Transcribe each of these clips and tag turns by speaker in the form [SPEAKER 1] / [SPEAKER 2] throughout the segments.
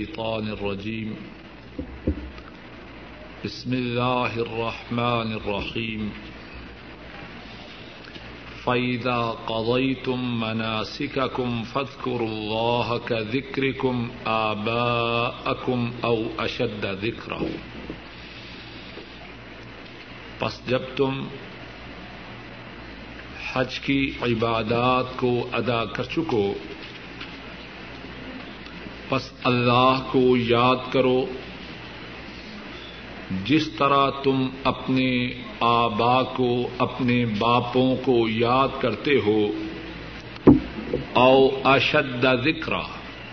[SPEAKER 1] الشيطان الرجيم. بسم الله الرحمن الرحيم. فإذا قضيتم مناسككم فاذكروا الله كذكركم آباءكم أو أشد ذكرا. پس جب تم حج کی عبادات کو ادا کر چکو پس اللہ کو یاد کرو۔ جس طرح تم اپنے آبا کو، اپنے باپوں کو یاد کرتے ہو، او اشد ذکر،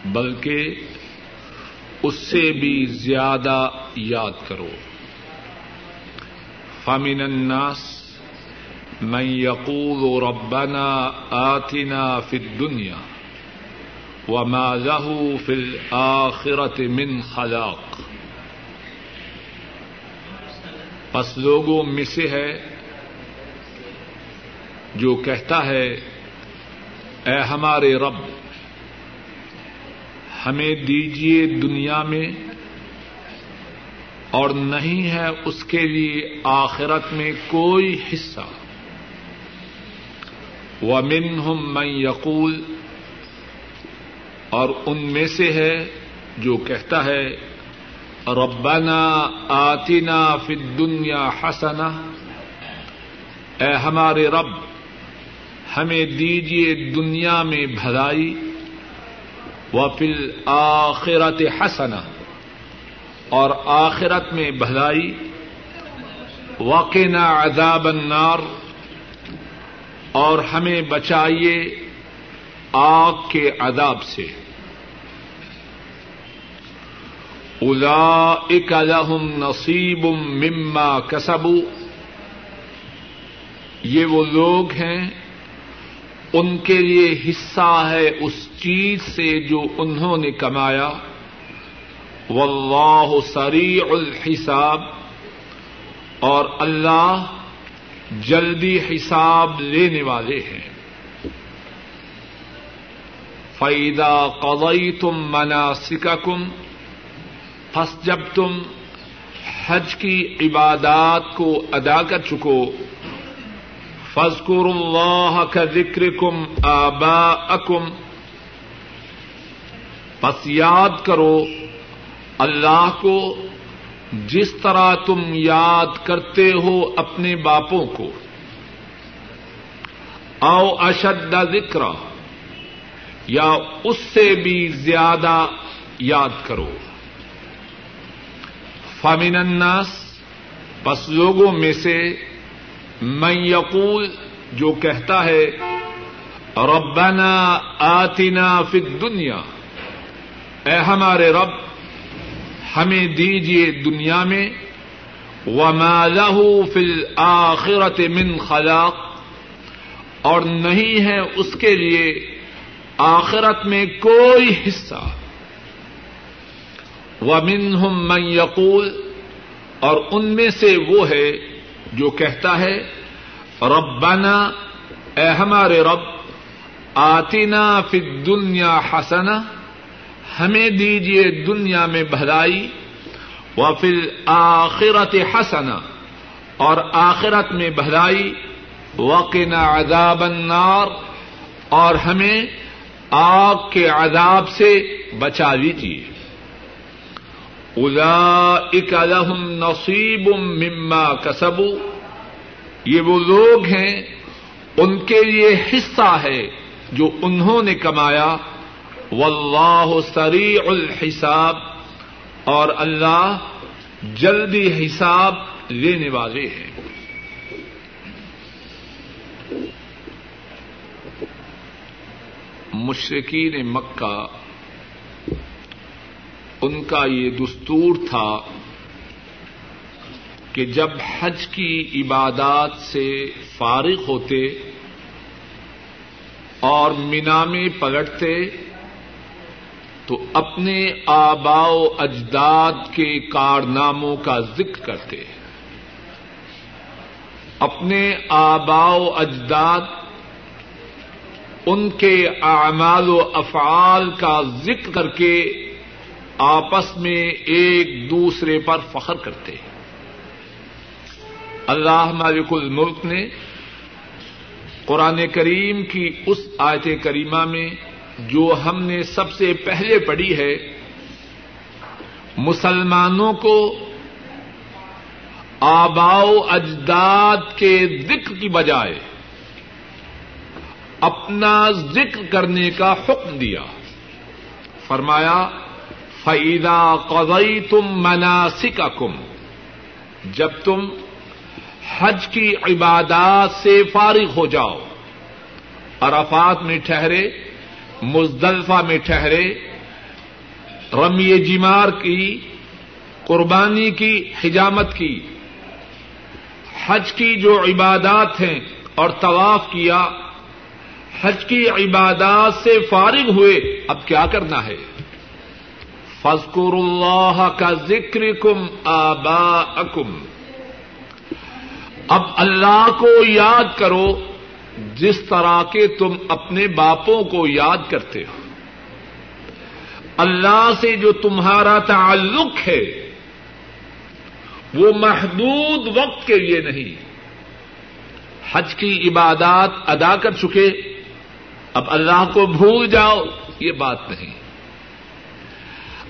[SPEAKER 1] بلکہ اس سے بھی زیادہ یاد کرو۔ فمن الناس من يقول ربنا آتنا في الدنيا وما له في الآخرة من خلاق. پس لوگوں میں سے ہے جو کہتا ہے، اے ہمارے رب، ہمیں دیجیے دنیا میں اور نہیں ہے اس کے لیے آخرت میں کوئی حصہ۔ و من ہم میں یقول اور ان میں سے ہے جو کہتا ہے، ربنا آتنا فی الدنیا حسنا اے ہمارے رب، ہمیں دیجیے دنیا میں بھلائی و فی الآخرت حسنا اور آخرت میں بھلائی، وقنا عذاب النار۔ اور ہمیں بچائیے آگ کے عذاب سے۔ اولئک لهم نصیب مما کسبوا۔ یہ وہ لوگ ہیں، ان کے لیے حصہ ہے اس چیز سے جو انہوں نے کمایا۔ واللہ سریع الحساب۔ اور اللہ جلدی حساب لینے والے ہیں۔ فیدا قوئی تم منا سکم پس جب تم حج کی عبادات کو ادا کر چکو فضکر اللہ کا ذکر کم آبا اکم پس یاد کرو، اللہ کو جس طرح تم یاد کرتے ہو اپنے باپوں کو۔ او اشد ذکر یا اس سے بھی زیادہ یاد کرو۔ فامن الناس بس لوگوں میں سے میں یقول، جو کہتا ہے، ربنا آتنا فی الدنیا۔ اے ہمارے رب، ہمیں دیجیے دنیا میں، وما له فی الآخرت من خلاق۔ اور نہیں ہے اس کے لیے آخرت میں کوئی حصہ۔ ومنهم من یقول اور ان میں سے وہ ہے جو کہتا ہے، ربنا، اے ہمارے رب، آتنا فی الدنیا حسنہ ہمیں دیجیے دنیا میں بھلائی و پھر آخرت حسنا اور آخرت میں بھلائی، وقنا عذاب النار، اور ہمیں آگ کے عذاب سے بچا لیجیے اولئک لهم نصیب مما کسبوا۔ یہ وہ لوگ ہیں، ان کے لیے حصہ ہے جو انہوں نے کمایا۔ واللہ سریع الحساب۔ اور اللہ جلدی حساب لینے والے ہیں۔ مشرقین مکہ، ان کا یہ دستور تھا کہ جب حج کی عبادات سے فارغ ہوتے اور مینا میں پلٹتے، تو اپنے آبا و اجداد کے کارناموں کا ذکر کرتے۔ اپنے آبا و اجداد ان کے اعمال و افعال کا ذکر کر کے آپس میں ایک دوسرے پر فخر کرتے ہیں۔ اللہ مالک الملک نے قرآن کریم کی اس آیت کریمہ میں جو ہم نے سب سے پہلے پڑھی ہے، مسلمانوں کو آباؤ اجداد کے ذکر کی بجائے اپنا ذکر کرنے کا حکم دیا۔ فرمایا فعیدہ قدئی تم مناسک کم جب تم حج کی عبادات سے فارغ ہو جاؤ، عرفات میں ٹھہرے، مزدلفہ میں ٹھہرے، رمی جمار کی، قربانی کی، حجامت کی، حج کی جو عبادات ہیں اور طواف کیا حج کی عبادات سے فارغ ہوئے، اب کیا کرنا ہے؟ فضکر اللہ کا ذکر کم آبا اکم اب اللہ کو یاد کرو، جس طرح کے تم اپنے باپوں کو یاد کرتے ہو۔ اللہ سے جو تمہارا تعلق ہے، وہ محدود وقت کے لیے نہیں۔ حج کی عبادات ادا کر چکے۔ اب اللہ کو بھول جاؤ، یہ بات نہیں۔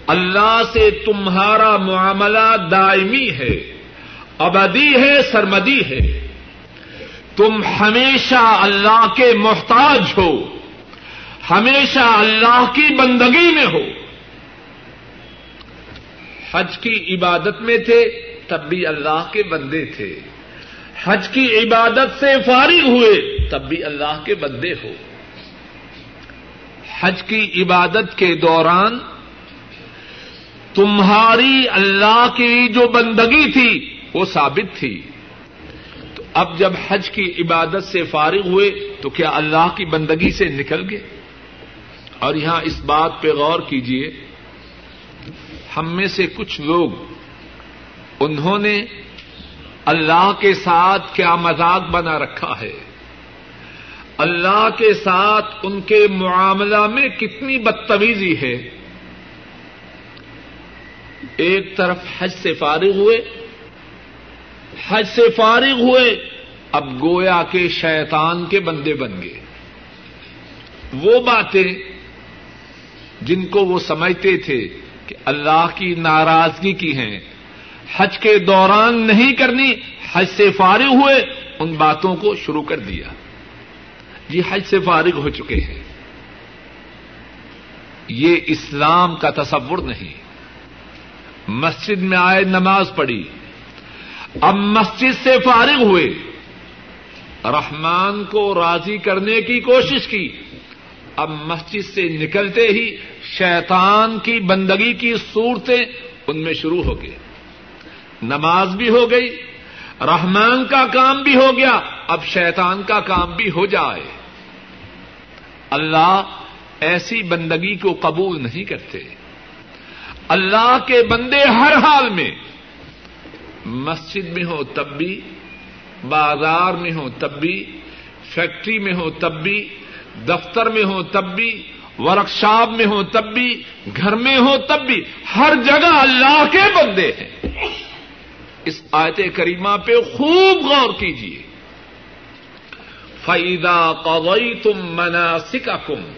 [SPEAKER 1] اللہ سے تمہارا معاملہ دائمی ہے، ابدی ہے، سرمدی ہے۔ تم ہمیشہ اللہ کے محتاج ہو، ہمیشہ اللہ کی بندگی میں ہو۔ حج کی عبادت میں تھے، تب بھی اللہ کے بندے تھے۔ حج کی عبادت سے فارغ ہوئے، تب بھی اللہ کے بندے ہو۔ حج کی عبادت کے دوران تمہاری اللہ کی جو بندگی تھی وہ ثابت تھی۔ تو اب جب حج کی عبادت سے فارغ ہوئے تو کیا اللہ کی بندگی سے نکل گئے؟ اور یہاں اس بات پہ غور کیجیے ہم میں سے کچھ لوگ انہوں نے اللہ کے ساتھ کیا مذاق بنا رکھا ہے۔ اللہ کے ساتھ ان کے معاملہ میں کتنی بدتمیزی ہے۔ ایک طرف حج سے فارغ ہوئے، حج سے فارغ ہوئے، اب گویا کے شیطان کے بندے بن گئے۔ وہ باتیں جن کو وہ سمجھتے تھے کہ اللہ کی ناراضگی کی ہیں، حج کے دوران نہیں کرنی، حج سے فارغ ہوئے، ان باتوں کو شروع کر دیا۔ جی حج سے فارغ ہو چکے ہیں۔ یہ اسلام کا تصور نہیں۔ مسجد میں آئے، نماز پڑھی۔ اب مسجد سے فارغ ہوئے۔ رحمان کو راضی کرنے کی کوشش کی۔ اب مسجد سے نکلتے ہی شیطان کی بندگی کی صورتیں ان میں شروع ہو گئی۔ نماز بھی ہو گئی، رحمان کا کام بھی ہو گیا۔ اب شیطان کا کام بھی ہو جائے۔ اللہ ایسی بندگی کو قبول نہیں کرتے۔ اللہ کے بندے ہر حال میں مسجد میں ہو تب بھی، بازار میں ہو تب بھی، فیکٹری میں ہو تب بھی، دفتر میں ہو تب بھی ورکشاپ میں ہو تب بھی، گھر میں ہو تب بھی، ہر جگہ اللہ کے بندے ہیں۔ اس آیت کریمہ پہ خوب غور کیجیے فیدا قوئی تم مناسک کم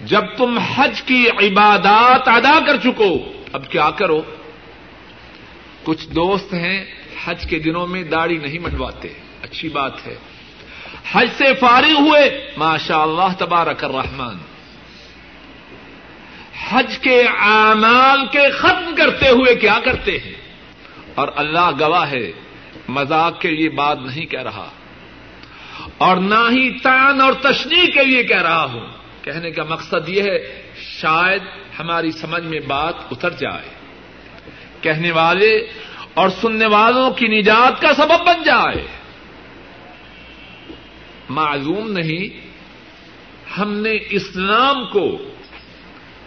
[SPEAKER 1] جب تم حج کی عبادات ادا کر چکو، اب کیا کرو؟ کچھ دوست ہیں، حج کے دنوں میں داڑھی نہیں منڈواتے اچھی بات ہے۔ حج سے فارغ ہوئے ماشاء اللہ تبارک الرحمن۔ حج کے اعمال کے ختم کرتے ہوئے کیا کرتے ہیں؟ اور اللہ گواہ ہے، مذاق کے لیے بات نہیں کہہ رہا۔ اور نہ ہی تان اور تشریح کے لیے کہہ رہا ہوں۔ کہنے کا مقصد یہ ہے، شاید ہماری سمجھ میں بات اتر جائے۔ کہنے والے اور سننے والوں کی نجات کا سبب بن جائے۔ معلوم نہیں ہم نے اسلام کو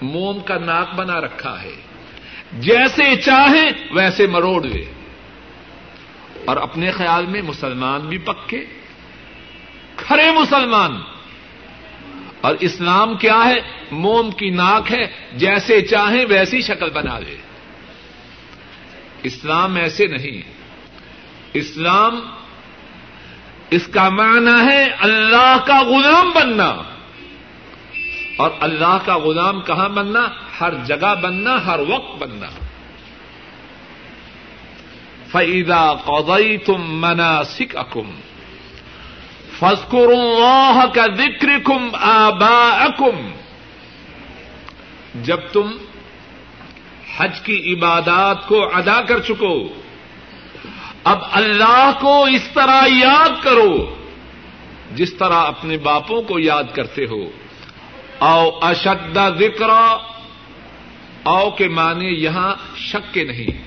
[SPEAKER 1] موم کا ناک بنا رکھا ہے۔ جیسے چاہیں ویسے مروڑ لے۔ اور اپنے خیال میں مسلمان بھی پکے۔ کھڑے مسلمان۔ اور اسلام کیا ہے؟ موم کی ناک ہے، جیسے چاہیں ویسی شکل بنا لے اسلام ایسے نہیں۔ اسلام اس کا معنی ہے اللہ کا غلام بننا۔ اور اللہ کا غلام کہاں بننا؟ ہر جگہ بننا، ہر وقت بننا۔ فعیدہ قدئی تم منا سکھ فسکر اللہ کا ذکر کم آبا جب تم حج کی عبادات کو ادا کر چکو، اب اللہ کو اس طرح یاد کرو، جس طرح اپنے باپوں کو یاد کرتے ہو۔ او اشد ذکر او کے معنی یہاں شک کے نہیں۔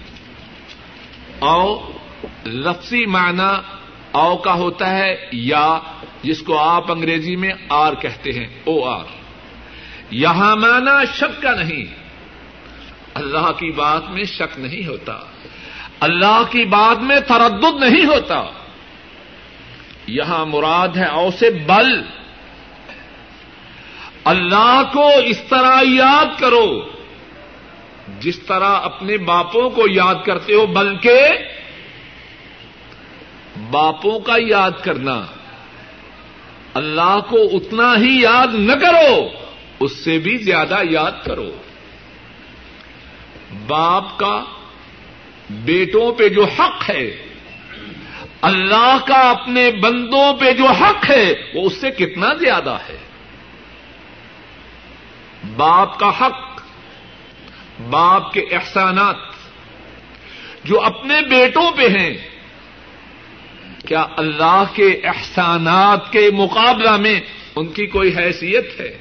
[SPEAKER 1] او لفظی معنی او کا ہوتا ہے یا، جس کو آپ انگریزی میں آر کہتے ہیں، او آر۔ یہاں معنی شک کا نہیں۔ اللہ کی بات میں شک نہیں ہوتا۔ اللہ کی بات میں تردد نہیں ہوتا۔ یہاں مراد ہے او سے بل۔ اللہ کو اس طرح یاد کرو۔ جس طرح اپنے باپوں کو یاد کرتے ہو، بلکہ باپوں کا یاد کرنا۔ اللہ کو اتنا ہی یاد نہ کرو، اس سے بھی زیادہ یاد کرو۔ باپ کا، بیٹوں پہ جو حق ہے، اللہ کا اپنے بندوں پہ جو حق ہے، وہ اس سے کتنا زیادہ ہے۔ باپ کا حق، باپ کے احسانات جو اپنے بیٹوں پہ ہیں کیا اللہ کے احسانات کے مقابلہ میں ان کی کوئی حیثیت ہے؟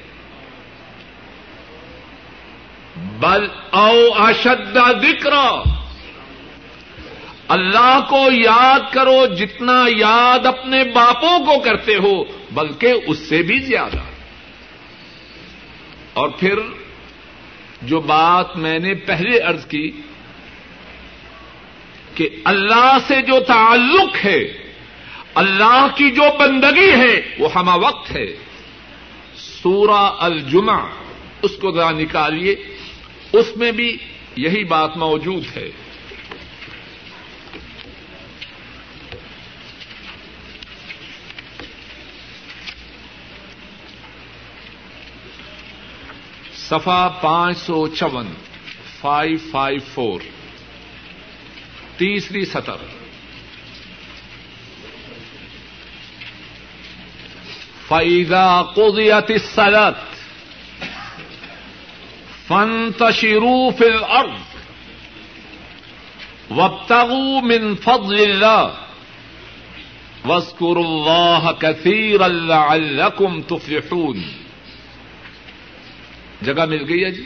[SPEAKER 1] بل او اشد ذکر اللہ کو یاد کرو جتنا یاد اپنے باپوں کو کرتے ہو، بلکہ اس سے بھی زیادہ۔ اور پھر جو بات میں نے پہلے ارض کی کہ اللہ سے جو تعلق ہے اللہ کی جو بندگی ہے، وہ ہما وقت ہے۔ سورہ الجمہ اس کو ذرا نکالیے۔ اس میں بھی یہی بات موجود ہے۔ سفا پانچ سو چون فائیو فائیو فور تیسری سطر۔ فیضا قضیت الصلاة فانتشروا في الارض وابتغوا من فضل الله واذكروا الله كثيرا لعلكم تفلحون جگہ مل گئی ہے جی؟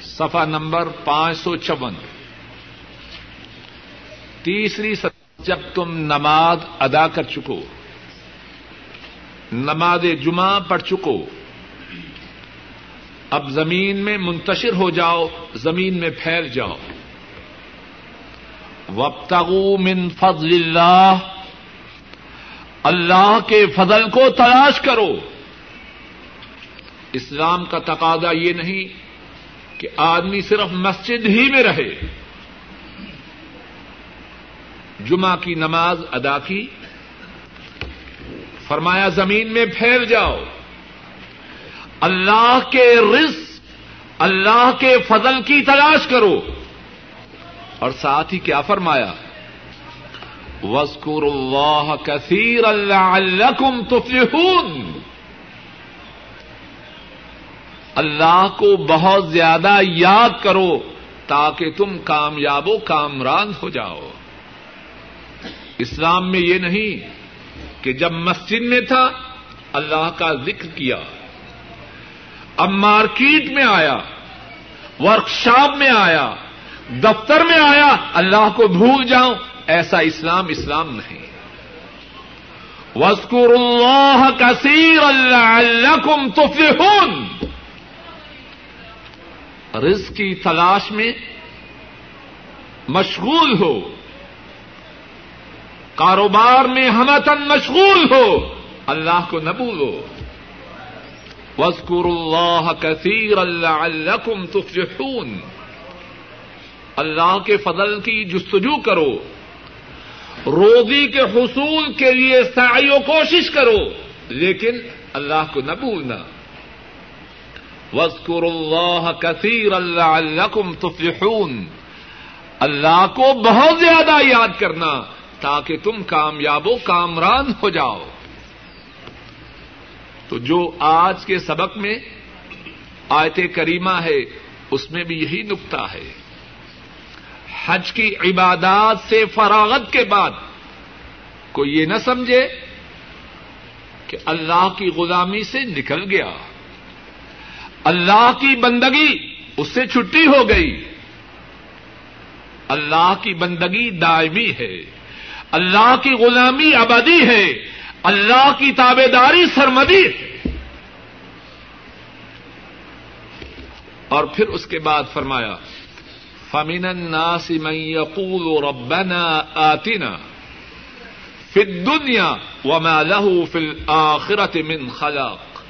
[SPEAKER 1] سفا نمبر پانچ سو چون تیسری جب تم نماز ادا کر چکو نماز جمعہ پڑھ چکو۔ اب زمین میں منتشر ہو جاؤ، زمین میں پھیل جاؤ۔ وبتگو من فضل اللہ۔ اللہ کے فضل کو تلاش کرو۔ اسلام کا تقاضا یہ نہیں کہ آدمی صرف مسجد ہی میں رہے۔ جمعہ کی نماز ادا کی۔ فرمایا زمین میں پھیل جاؤ۔ اللہ کے رز اللہ کے فضل کی تلاش کرو۔ اور ساتھ ہی کیا فرمایا؟ وسکر اللہ کثیر اللہ کم تفلحون۔ اللہ کو بہت زیادہ یاد کرو تاکہ تم کامیاب و کامران ہو جاؤ۔ اسلام میں یہ نہیں۔ کہ جب مسجد میں تھا، اللہ کا ذکر کیا۔ اب مارکیٹ میں آیا ورکشاپ میں آیا، دفتر میں آیا، اللہ کو بھول جاؤں ایسا اسلام اسلام نہیں۔ وسکر اللہ کثیر اللہ کم تفلحون۔ رزق کی تلاش میں مشغول ہو۔ کاروبار میں ہمتن مشغول ہو، اللہ کو نہ بھولو۔ وزقر اللہ کثیر اللہ تفلحون۔ اللہ کے فضل کی جستجو کرو۔ روزی کے حصول کے لیے سعی و کوشش کرو، لیکن اللہ کو نہ بھولنا۔ وزقر اللہ کثیر اللہ تفلحون۔ اللہ کو بہت زیادہ یاد کرنا۔ تاکہ تم کامیاب و کامران ہو جاؤ۔ تو جو آج کے سبق میں آیت کریمہ ہے، اس میں بھی یہی نقطہ ہے۔ حج کی عبادات سے فراغت کے بعد کوئی یہ نہ سمجھے کہ اللہ کی غلامی سے نکل گیا۔ اللہ کی بندگی اس سے چھٹی ہو گئی۔ اللہ کی بندگی دائمی ہے۔ اللہ کی غلامی ابدی ہے، اللہ کی تابے داری سرمدی۔ ہے اور پھر اس کے بعد فرمایا، فمن الناس من يقول ربنا آتنا في الدنيا وما له في الآخرة من خلاق۔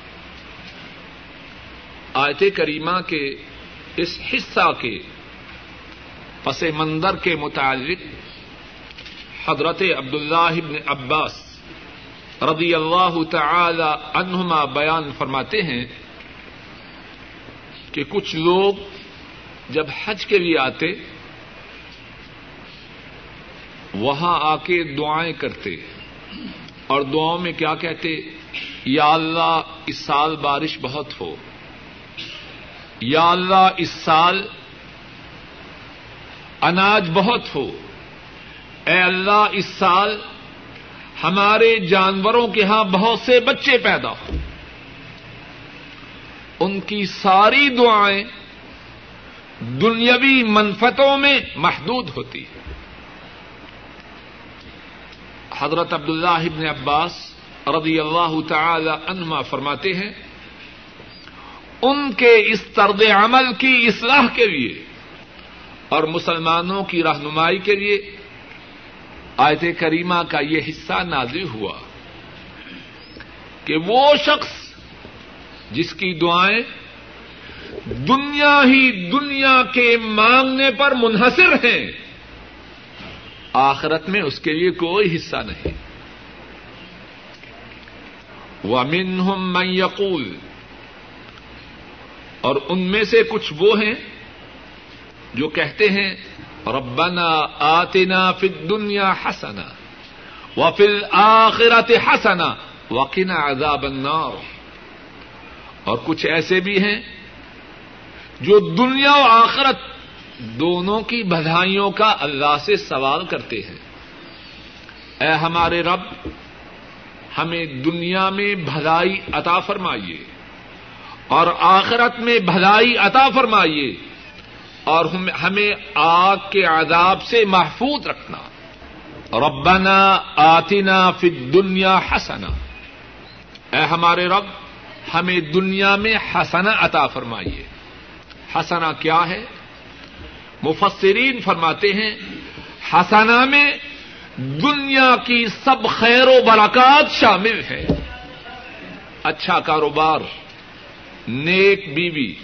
[SPEAKER 1] آیت کریمہ کے اس حصہ کے پس منظر کے متعلق حضرت عبداللہ ابن عباس رضی اللہ تعالی عنہما بیان فرماتے ہیں کہ کچھ لوگ جب حج کے لیے آتے، وہاں آ کے دعائیں کرتے اور دعاؤں میں کیا کہتے، یا اللہ اس سال بارش بہت ہو، یا اللہ اس سال اناج بہت ہو اے اللہ، اس سال ہمارے جانوروں کے ہاں بہت سے بچے پیدا ہوں ان کی ساری دعائیں دنیاوی منفتوں میں محدود ہوتی ہیں۔ حضرت عبداللہ ابن عباس رضی اللہ تعالی عنما فرماتے ہیں، ان کے اس طرز عمل کی اصلاح کے لیے اور مسلمانوں کی رہنمائی کے لیے آیت کریمہ کا یہ حصہ نازل ہوا کہ وہ شخص جس کی دعائیں دنیا ہی دنیا کے مانگنے پر منحصر ہیں، آخرت میں اس کے لیے کوئی حصہ نہیں۔ وہ امن ہوں یقول اور ان میں سے کچھ وہ ہیں جو کہتے ہیں ربنا آتنا فی الدنیا حسنا وفی الاخرت حسنا وقنا عذاب النار۔ اور کچھ ایسے بھی ہیں جو دنیا و آخرت دونوں کی بدھائیوں کا اللہ سے سوال کرتے ہیں۔ اے ہمارے رب، ہمیں دنیا میں بھلائی عطا فرمائیے اور آخرت میں بھلائی عطا فرمائیے۔ اور ہمیں آگ کے عذاب سے محفوظ رکھنا۔ ربنا آتنا فی دنیا حسنا۔ اے ہمارے رب، ہمیں دنیا میں حسنا عطا فرمائیے۔ حسنا کیا ہے؟ مفسرین فرماتے ہیں، حسنا میں دنیا کی سب خیر و برکات شامل ہے۔ اچھا کاروبار، نیک بیوی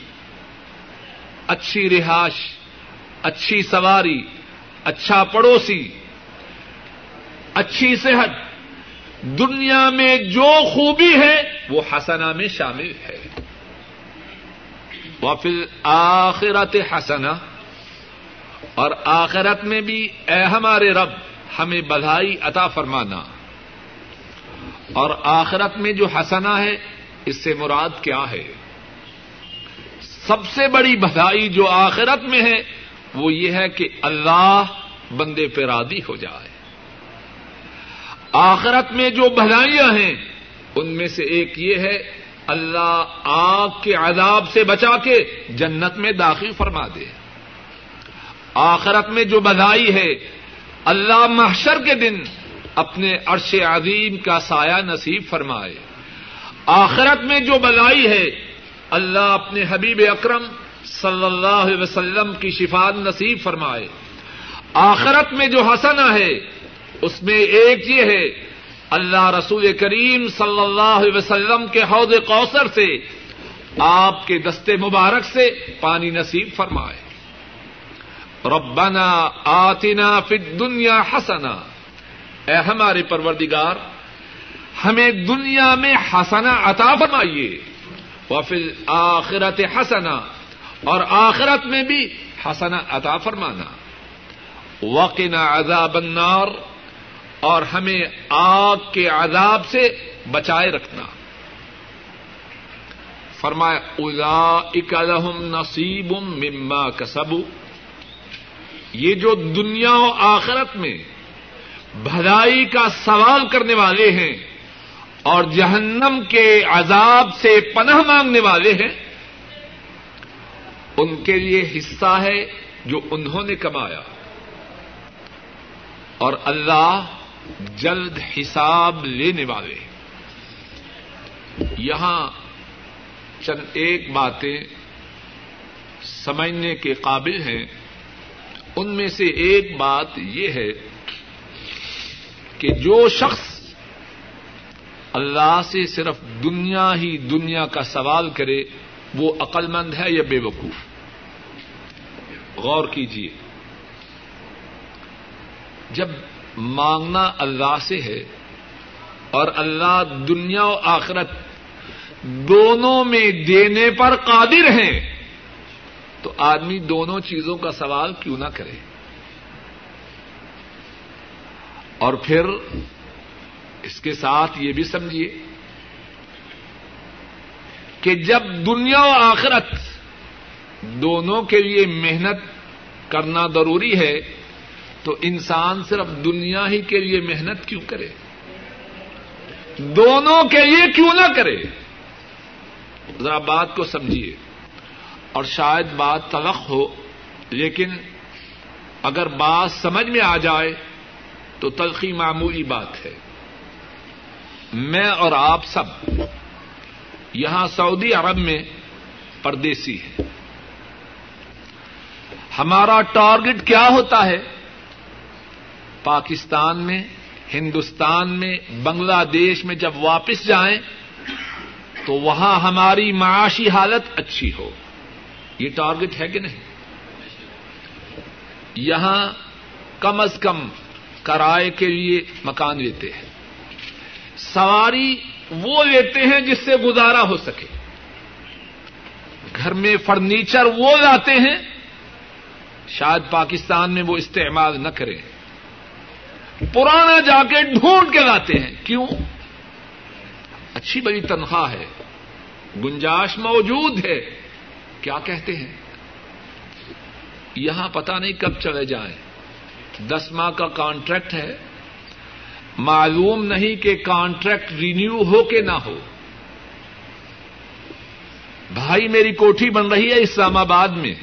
[SPEAKER 1] اچھی رہائش، اچھی سواری اچھا پڑوسی، اچھی صحت۔ دنیا میں جو خوبی ہے، وہ حسنا میں شامل ہے۔ وہ پھر آخرت حسنا اور آخرت میں بھی اے ہمارے رب، ہمیں بدھائی عطا فرمانا۔ اور آخرت میں جو حسنا ہے، اس سے مراد کیا ہے؟ سب سے بڑی بدھائی جو آخرت میں ہے، وہ یہ ہے کہ اللہ بندے پہ رادی ہو جائے۔ آخرت میں جو بھلائیاں ہیں، ان میں سے ایک یہ ہے، اللہ آگ کے عذاب سے بچا کے جنت میں داخل فرما دے۔ آخرت میں جو بدھائی ہے، اللہ محشر کے دن اپنے عرش عظیم کا سایہ نصیب فرمائے۔ آخرت میں جو بلائی ہے اللہ اپنے حبیب اکرم صلی اللہ علیہ وسلم کی شفات نصیب فرمائے۔ آخرت میں جو حسنا ہے، اس میں ایک یہ ہے، اللہ رسول کریم صلی اللہ علیہ وسلم کے حوض کوثر سے آپ کے دستے مبارک سے پانی نصیب فرمائے۔ ربنا آتنا فی الدنیا حسنا اے ہمارے پروردگار، ہمیں دنیا میں حسنا عطا فرمائیے۔ وفی آخرت حسنا، اور آخرت میں بھی حسنا عطا فرمانا۔ وقنا عذاب النار، اور ہمیں آگ کے عذاب سے بچائے رکھنا۔ فرمایا الا لهم نصیب مما کسبوا۔ یہ جو دنیا و آخرت میں بھلائی کا سوال کرنے والے ہیں اور جہنم کے عذاب سے پناہ مانگنے والے ہیں، ان کے لیے حصہ ہے جو انہوں نے کمایا۔ اور اللہ جلد حساب لینے والے یہاں چند ایک باتیں سمجھنے کے قابل ہیں۔ ان میں سے ایک بات یہ ہے کہ جو شخص اللہ سے صرف دنیا ہی دنیا کا سوال کرے، وہ عقل مند ہے یا بے وقوف غور کیجیے جب مانگنا اللہ سے ہے اور اللہ دنیا و آخرت دونوں میں دینے پر قادر ہیں، تو آدمی دونوں چیزوں کا سوال کیوں نہ کرے؟ اور پھر اس کے ساتھ یہ بھی سمجھیے کہ جب دنیا و آخرت دونوں کے لیے محنت کرنا ضروری ہے تو انسان صرف دنیا ہی کے لیے محنت کیوں کرے؟ دونوں کے لیے کیوں نہ کرے؟ ذرا بات کو سمجھیے اور شاید بات تلخ ہو، لیکن اگر بات سمجھ میں آ جائے تو تلخی معمولی بات ہے۔ میں اور آپ سب یہاں سعودی عرب میں پردیسی ہیں ہمارا ٹارگٹ کیا ہوتا ہے؟ پاکستان میں، ہندوستان میں، بنگلہ دیش میں جب واپس جائیں تو وہاں ہماری معاشی حالت اچھی ہو۔ یہ ٹارگٹ ہے کہ نہیں؟ یہاں کم از کم کرائے کے لیے مکان لیتے ہیں۔ سواری وہ لیتے ہیں جس سے گزارا ہو سکے۔ گھر میں فرنیچر وہ لاتے ہیں، شاید پاکستان میں وہ استعمال نہ کریں۔ پرانا جا کے ڈھونڈ کے لاتے ہیں۔ کیوں؟ اچھی بڑی تنخواہ ہے۔ گنجاش موجود ہے۔ کیا کہتے ہیں؟ یہاں پتا نہیں کب چلے جائیں۔ دس ماہ کا کانٹریکٹ ہے۔ معلوم نہیں کہ کانٹریکٹ رینیو ہو کہ نہ ہو۔ بھائی، میری کوٹھی بن رہی ہے اسلام آباد میں۔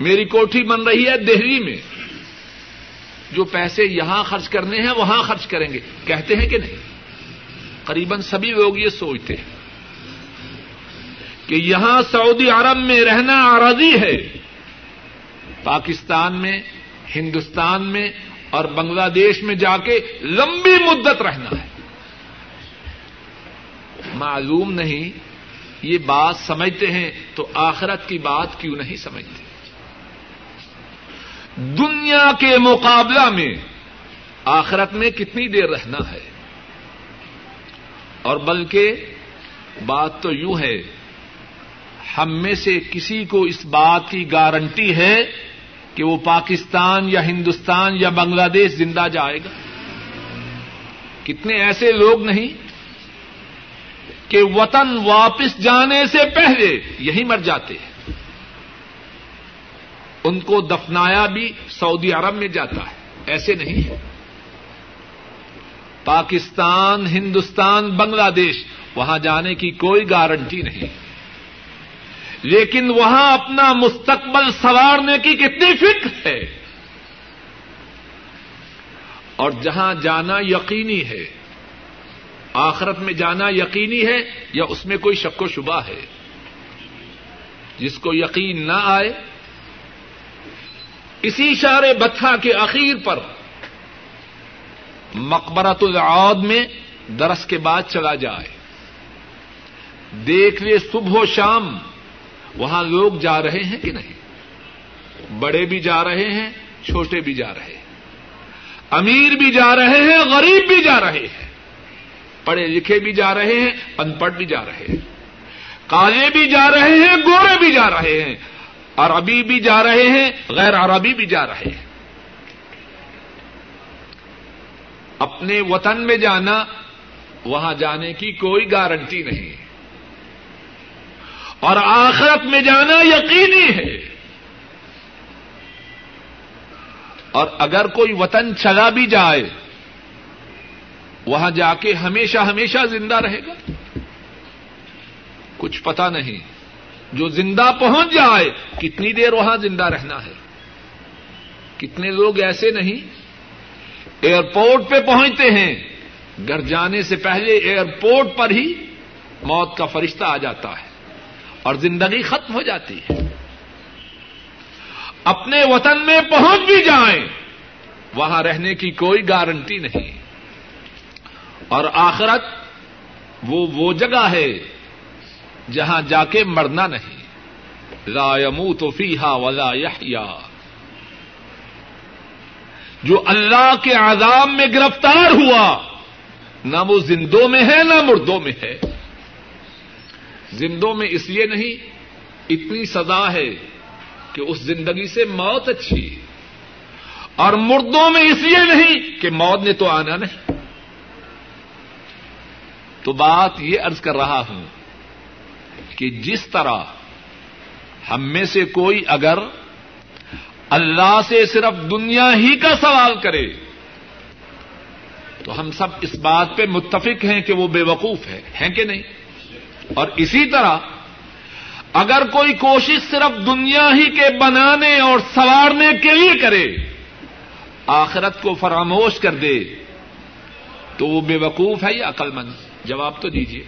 [SPEAKER 1] میری کوٹھی بن رہی ہے دہلی میں۔ جو پیسے یہاں خرچ کرنے ہیں، وہاں خرچ کریں گے۔ کہتے ہیں کہ نہیں؟ قریب سبھی لوگ یہ سوچتے ہیں کہ یہاں سعودی عرب میں رہنا عرضی ہے۔ پاکستان میں، ہندوستان میں اور بنگلہ دیش میں جا کے لمبی مدت رہنا ہے۔ معلوم نہیں یہ بات سمجھتے ہیں تو آخرت کی بات کیوں نہیں سمجھتے؟ دنیا کے مقابلہ میں آخرت میں کتنی دیر رہنا ہے؟ اور بلکہ بات تو یوں ہے، ہم میں سے کسی کو اس بات کی گارنٹی ہے کہ وہ پاکستان یا ہندوستان یا بنگلہ دیش زندہ جائے گا۔ کتنے ایسے لوگ نہیں کہ وطن واپس جانے سے پہلے یہی مر جاتے ہیں۔ ان کو دفنایا بھی سعودی عرب میں جاتا ہے۔ ایسے نہیں ہے۔ پاکستان، ہندوستان، بنگلہ دیش، وہاں جانے کی کوئی گارنٹی نہیں۔ لیکن وہاں اپنا مستقبل سنوارنے کی کتنی فکر ہے؟ اور جہاں جانا یقینی ہے، آخرت میں جانا یقینی ہے یا اس میں کوئی شک و شبہ ہے؟ جس کو یقین نہ آئے، اسی اشارے بتھا کے اخیر پر مقبرت العود میں درس کے بعد چلا جائے۔ دیکھ لے صبح و شام وہاں لوگ جا رہے ہیں کہ نہیں بڑے بھی جا رہے ہیں چھوٹے بھی جا رہے ہیں امیر بھی جا رہے ہیں غریب بھی جا رہے ہیں پڑھے لکھے بھی جا رہے ہیں ان پڑھ بھی جا رہے ہیں کالے بھی جا رہے ہیں گورے بھی جا رہے ہیں عربی بھی جا رہے ہیں غیر عربی بھی جا رہے ہیں اپنے وطن میں جانا وہاں جانے کی کوئی گارنٹی نہیں اور آخرت میں جانا یقینی ہے۔ اور اگر کوئی وطن چلا بھی جائے، وہاں جا کے ہمیشہ ہمیشہ زندہ رہے گا۔ کچھ پتا نہیں، جو زندہ پہنچ جائے، کتنی دیر وہاں زندہ رہنا ہے۔ کتنے لوگ ایسے نہیں۔ ایئرپورٹ پہ پہنچتے ہیں، گھر جانے سے پہلے ایئرپورٹ پر ہی موت کا فرشتہ آ جاتا ہے۔ اور زندگی ختم ہو جاتی ہے۔ اپنے وطن میں پہنچ بھی جائیں، وہاں رہنے کی کوئی گارنٹی نہیں۔ اور آخرت وہ وہ جگہ ہے جہاں جا کے مرنا نہیں۔ لا يموت فيها ولا يحيا جو اللہ کے عذاب میں گرفتار ہوا، نہ وہ زندوں میں ہے، نہ مردوں میں ہے۔ زندوں میں اس لیے نہیں، اتنی سزا ہے کہ اس زندگی سے موت اچھی اور مردوں میں اس لیے نہیں کہ موت نے تو آنا نہیں۔ تو بات یہ ارض کر رہا ہوں کہ جس طرح ہم میں سے کوئی اگر اللہ سے صرف دنیا ہی کا سوال کرے، تو ہم سب اس بات پہ متفق ہیں کہ وہ بے وقوف ہے، ہیں کہ نہیں؟ اور اسی طرح اگر کوئی کوشش صرف دنیا ہی کے بنانے اور سوارنے کے لیے کرے، آخرت کو فراموش کر دے، تو وہ بے وقوف ہے یا عقل مند؟ جواب تو دیجیے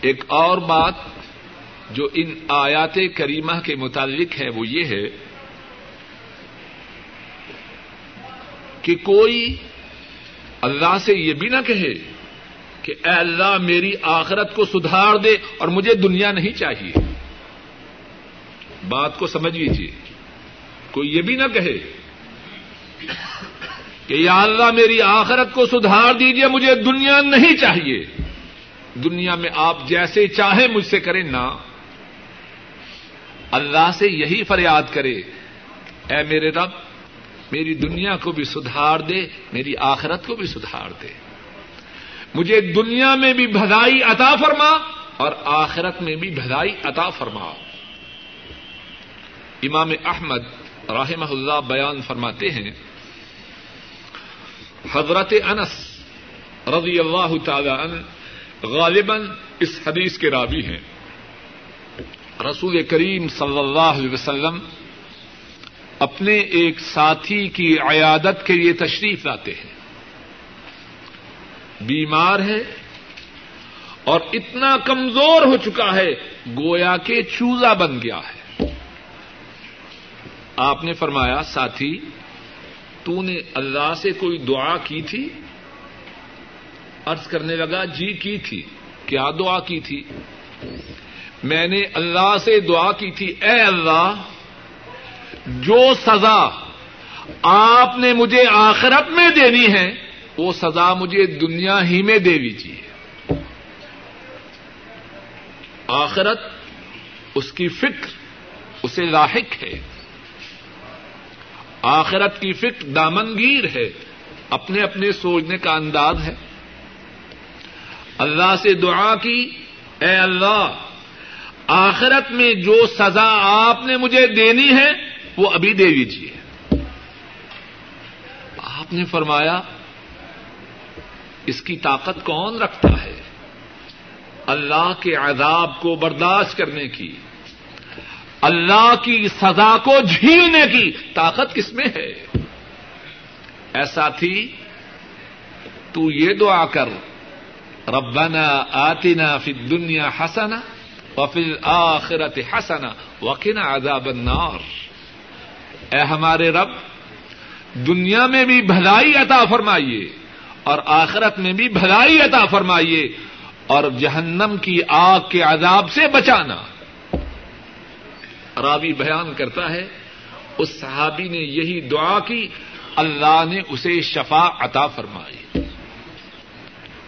[SPEAKER 1] ایک اور بات جو ان آیات کریمہ کے متعلق ہے وہ یہ ہے کہ کوئی اللہ سے یہ بھی نہ کہے کہ اے اللہ میری آخرت کو سدھار دے اور مجھے دنیا نہیں چاہیے۔ بات کو سمجھ لیجیے کوئی یہ بھی نہ کہے کہ یا اللہ میری آخرت کو سدھار دیجیے مجھے دنیا نہیں چاہیے۔ دنیا میں آپ جیسے چاہیں مجھ سے کریں نہ اللہ سے یہی فریاد کرے، اے میرے رب، میری دنیا کو بھی سدھار دے، میری آخرت کو بھی سدھار دے۔ مجھے دنیا میں بھی بھلائی عطا فرما اور آخرت میں بھی بھلائی عطا فرما۔ امام احمد رحم اللہ بیان فرماتے ہیں، حضرت انس رضی اللہ تعالی عنہ غالباً اس حدیث کے رابی ہیں۔ رسول کریم صلی اللہ علیہ وسلم اپنے ایک ساتھی کی عیادت کے لیے تشریف لاتے ہیں۔ بیمار ہے اور اتنا کمزور ہو چکا ہے، گویا کے چوزا بن گیا ہے۔ آپ نے فرمایا، ساتھی، تو نے اللہ سے کوئی دعا کی تھی؟ ارض کرنے لگا جی کی تھی۔ کیا دعا کی تھی؟ میں نے اللہ سے دعا کی تھی، اے اللہ، جو سزا آپ نے مجھے آخرت میں دینی ہے وہ سزا مجھے دنیا ہی میں دے دیجیے۔ آخرت اس کی فکر، اسے لاحق ہے۔ آخرت کی فکر دامنگیر ہے، اپنے اپنے سوچنے کا انداز ہے۔ اللہ سے دعا کی، اے اللہ، آخرت میں جو سزا آپ نے مجھے دینی ہے، وہ ابھی دے دیجیے۔ آپ نے فرمایا اس کی طاقت کون رکھتا ہے؟ اللہ کے عذاب کو برداشت کرنے کی، اللہ کی سزا کو جھیلنے کی طاقت کس میں ہے؟ ایسا تھی تو یہ دعا کر، ربنا آتنا فی الدنیا حسنا وفی آخرت حسنا وقنا عذاب النار۔ اے ہمارے رب، دنیا میں بھی بھلائی عطا فرمائیے۔ اور آخرت میں بھی بھلائی عطا فرمائیے اور جہنم کی آگ کے عذاب سے بچانا۔ راوی بیان کرتا ہے، اس صحابی نے یہی دعا کی، اللہ نے اسے شفا عطا فرمائی۔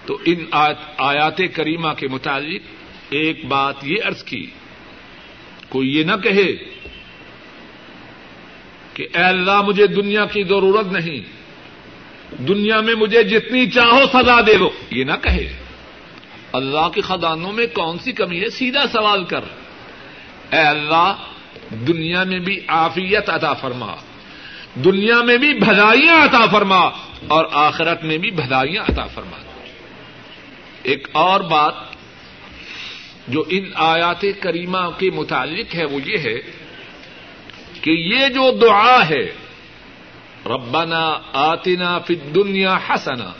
[SPEAKER 1] تو ان آیات کریمہ کے متعلق ایک بات یہ عرض کی، کوئی یہ نہ کہے کہ اے اللہ مجھے دنیا کی ضرورت نہیں دنیا میں مجھے جتنی چاہو سزا دے دو۔ یہ نہ کہے۔ اللہ کے خدانوں میں کون سی کمی ہے؟ سیدھا سوال کر۔ اے اللہ، دنیا میں بھی آفیت عطا فرما۔ دنیا میں بھی بھلائیاں عطا فرما۔ اور آخرت میں بھی بھلائیاں عطا فرما۔ ایک اور بات جو ان آیات کریمہ کے متعلق ہے، وہ یہ ہے کہ یہ جو دعا ہے ربنا آتنا فی الدنیا حسنا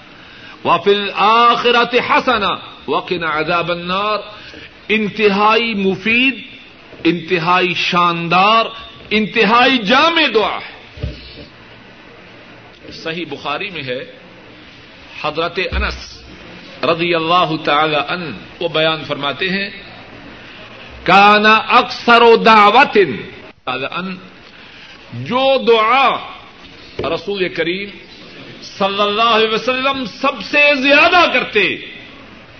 [SPEAKER 1] وفی الاخرت حسنا وقنا عذاب النار۔ انتہائی مفید، انتہائی شاندار، انتہائی جامع دعا ہے۔ صحیح بخاری میں ہے، حضرت انس رضی اللہ تعالی ان وہ بیان فرماتے ہیں، کانا اکثر و دعوت ان، جو دعا رسول کریم صلی اللہ علیہ وسلم سب سے زیادہ کرتے،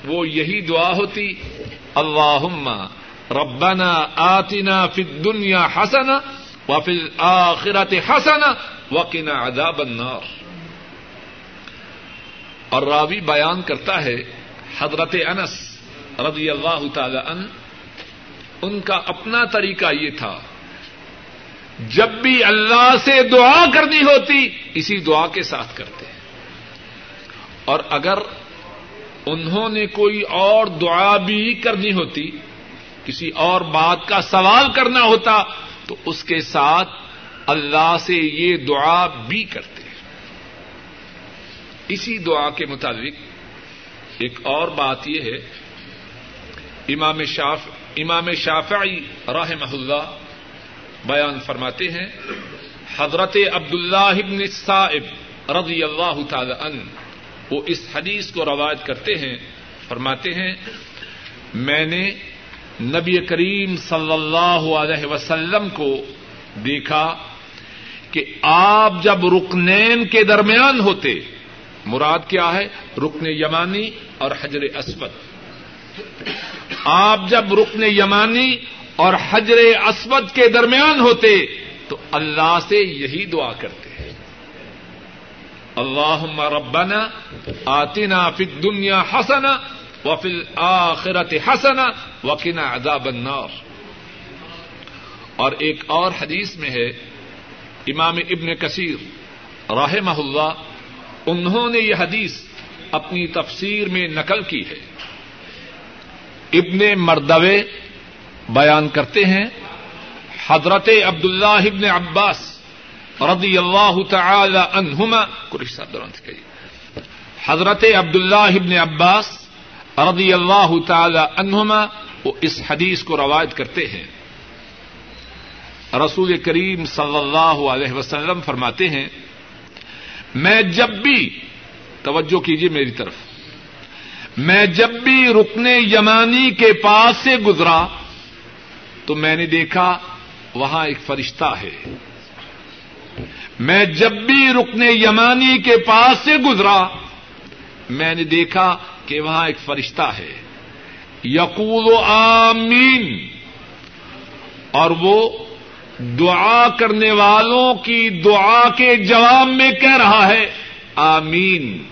[SPEAKER 1] وہ یہی دعا ہوتی اللہ ربنا آتنا فی الدنیا حسنا وفی الاخرت حسنا وقنا عذاب النار۔ اور راوی بیان کرتا ہے حضرت انس رضی اللہ تعالی ان ان کا اپنا طریقہ یہ تھا جب بھی اللہ سے دعا کرنی ہوتی، اسی دعا کے ساتھ کرتے اور اگر انہوں نے کوئی اور دعا بھی کرنی ہوتی، کسی اور بات کا سوال کرنا ہوتا، تو اس کے ساتھ اللہ سے یہ دعا بھی کرتے اسی دعا کے مطابق ایک اور بات یہ ہے۔ امام شاف، امام شافعی راہ اللہ بیان فرماتے ہیں، حضرت عبد اللہ ابن صاحب رضی اللہ تعالی عنہ، وہ اس حدیث کو روایت کرتے ہیں، فرماتے ہیں، میں نے نبی کریم صلی اللہ علیہ وسلم کو دیکھا کہ آپ جب رکنین کے درمیان ہوتے، مراد کیا ہے؟ رکن یمانی اور حجر اسود۔ آپ جب رکن یمانی اور حجر اسود کے درمیان ہوتے تو اللہ سے یہی دعا کرتے ہیں۔ اللہ ربنا آتنا فی الدنیا حسنا وفی الاخرت حسنا وقنا عذاب النار۔ اور ایک اور حدیث میں ہے، امام ابن کثیر رحمہ اللہ، انہوں نے یہ حدیث اپنی تفسیر میں نقل کی ہے۔ ابن مردوے بیان کرتے ہیں حضرت عبد اللہ ابن عباس رضی اللہ تعالی عنہما حضرت عبد اللہ ابن عباس رضی اللہ تعالی عنہما، وہ اس حدیث کو روایت کرتے ہیں۔ رسول کریم صلی اللہ علیہ وسلم فرماتے ہیں، میں جب بھی توجہ کیجیے میری طرف، میں جب بھی رکن یمانی کے پاس سے گزرا تو میں نے دیکھا وہاں ایک فرشتہ ہے۔ میں جب بھی رکن یمانی کے پاس سے گزرا، میں نے دیکھا کہ وہاں ایک فرشتہ ہے۔ یقول و آمین۔ اور وہ دعا کرنے والوں کی دعا کے جواب میں کہہ رہا ہے، آمین۔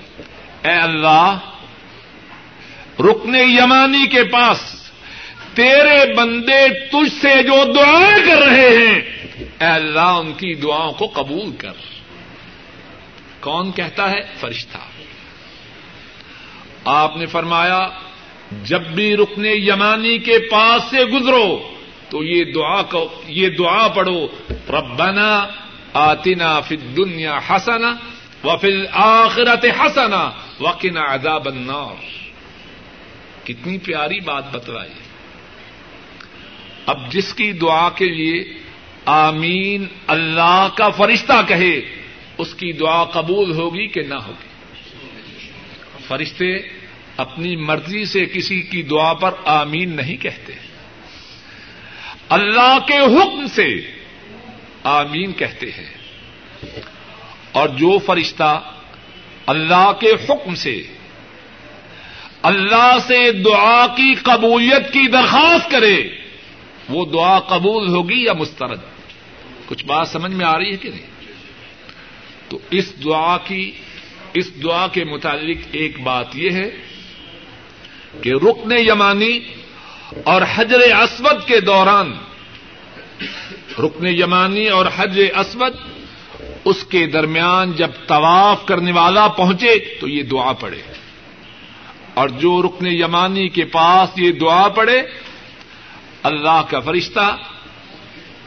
[SPEAKER 1] اے اللہ، رکن یمانی کے پاس تیرے بندے تجھ سے جو دعائیں کر رہے ہیں، اے اللہ، ان کی دعاؤں کو قبول کر۔ کون کہتا ہے؟ فرشتہ۔ آپ نے فرمایا، جب بھی رکن یمانی کے پاس سے گزرو، تو یہ دعا کو، یہ دعا پڑھو، ربنا آتنا فی دنیا حسنا و فل آخرت حسنا وقنا عذاب النار۔ کتنی پیاری بات بتلائی۔ اب جس کی دعا کے لیے آمین اللہ کا فرشتہ کہے، اس کی دعا قبول ہوگی کہ نہ ہوگی؟ فرشتے اپنی مرضی سے کسی کی دعا پر آمین نہیں کہتے۔ اللہ کے حکم سے آمین کہتے ہیں۔ اور جو فرشتہ اللہ کے حکم سے، اللہ سے دعا کی قبولیت کی درخواست کرے وہ دعا قبول ہوگی یا مسترد؟ کچھ بات سمجھ میں آ رہی ہے کہ نہیں؟ تو اس دعا کی، اس دعا کے متعلق ایک بات یہ ہے کہ رکن یمانی اور حجر اسود کے دوران، رکن یمانی اور حجر اسود اس کے درمیان جب طواف کرنے والا پہنچے تو یہ دعا پڑے اور جو رکن یمانی کے پاس یہ دعا پڑے اللہ کا فرشتہ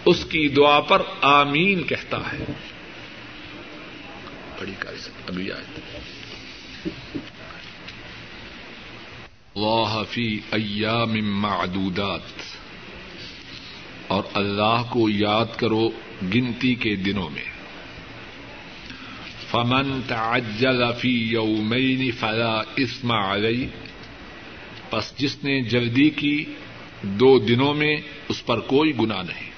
[SPEAKER 1] اس کی دعا پر آمین کہتا ہے۔ بڑی ابھی آئے۔ اللہ فی ایام معدودات۔ اور اللہ کو یاد کرو گنتی کے دنوں میں۔ فمن تعجل فی یومین فلا اسم علی۔ پس جس نے جلدی کی دو دنوں میں اس پر کوئی گنا نہیں۔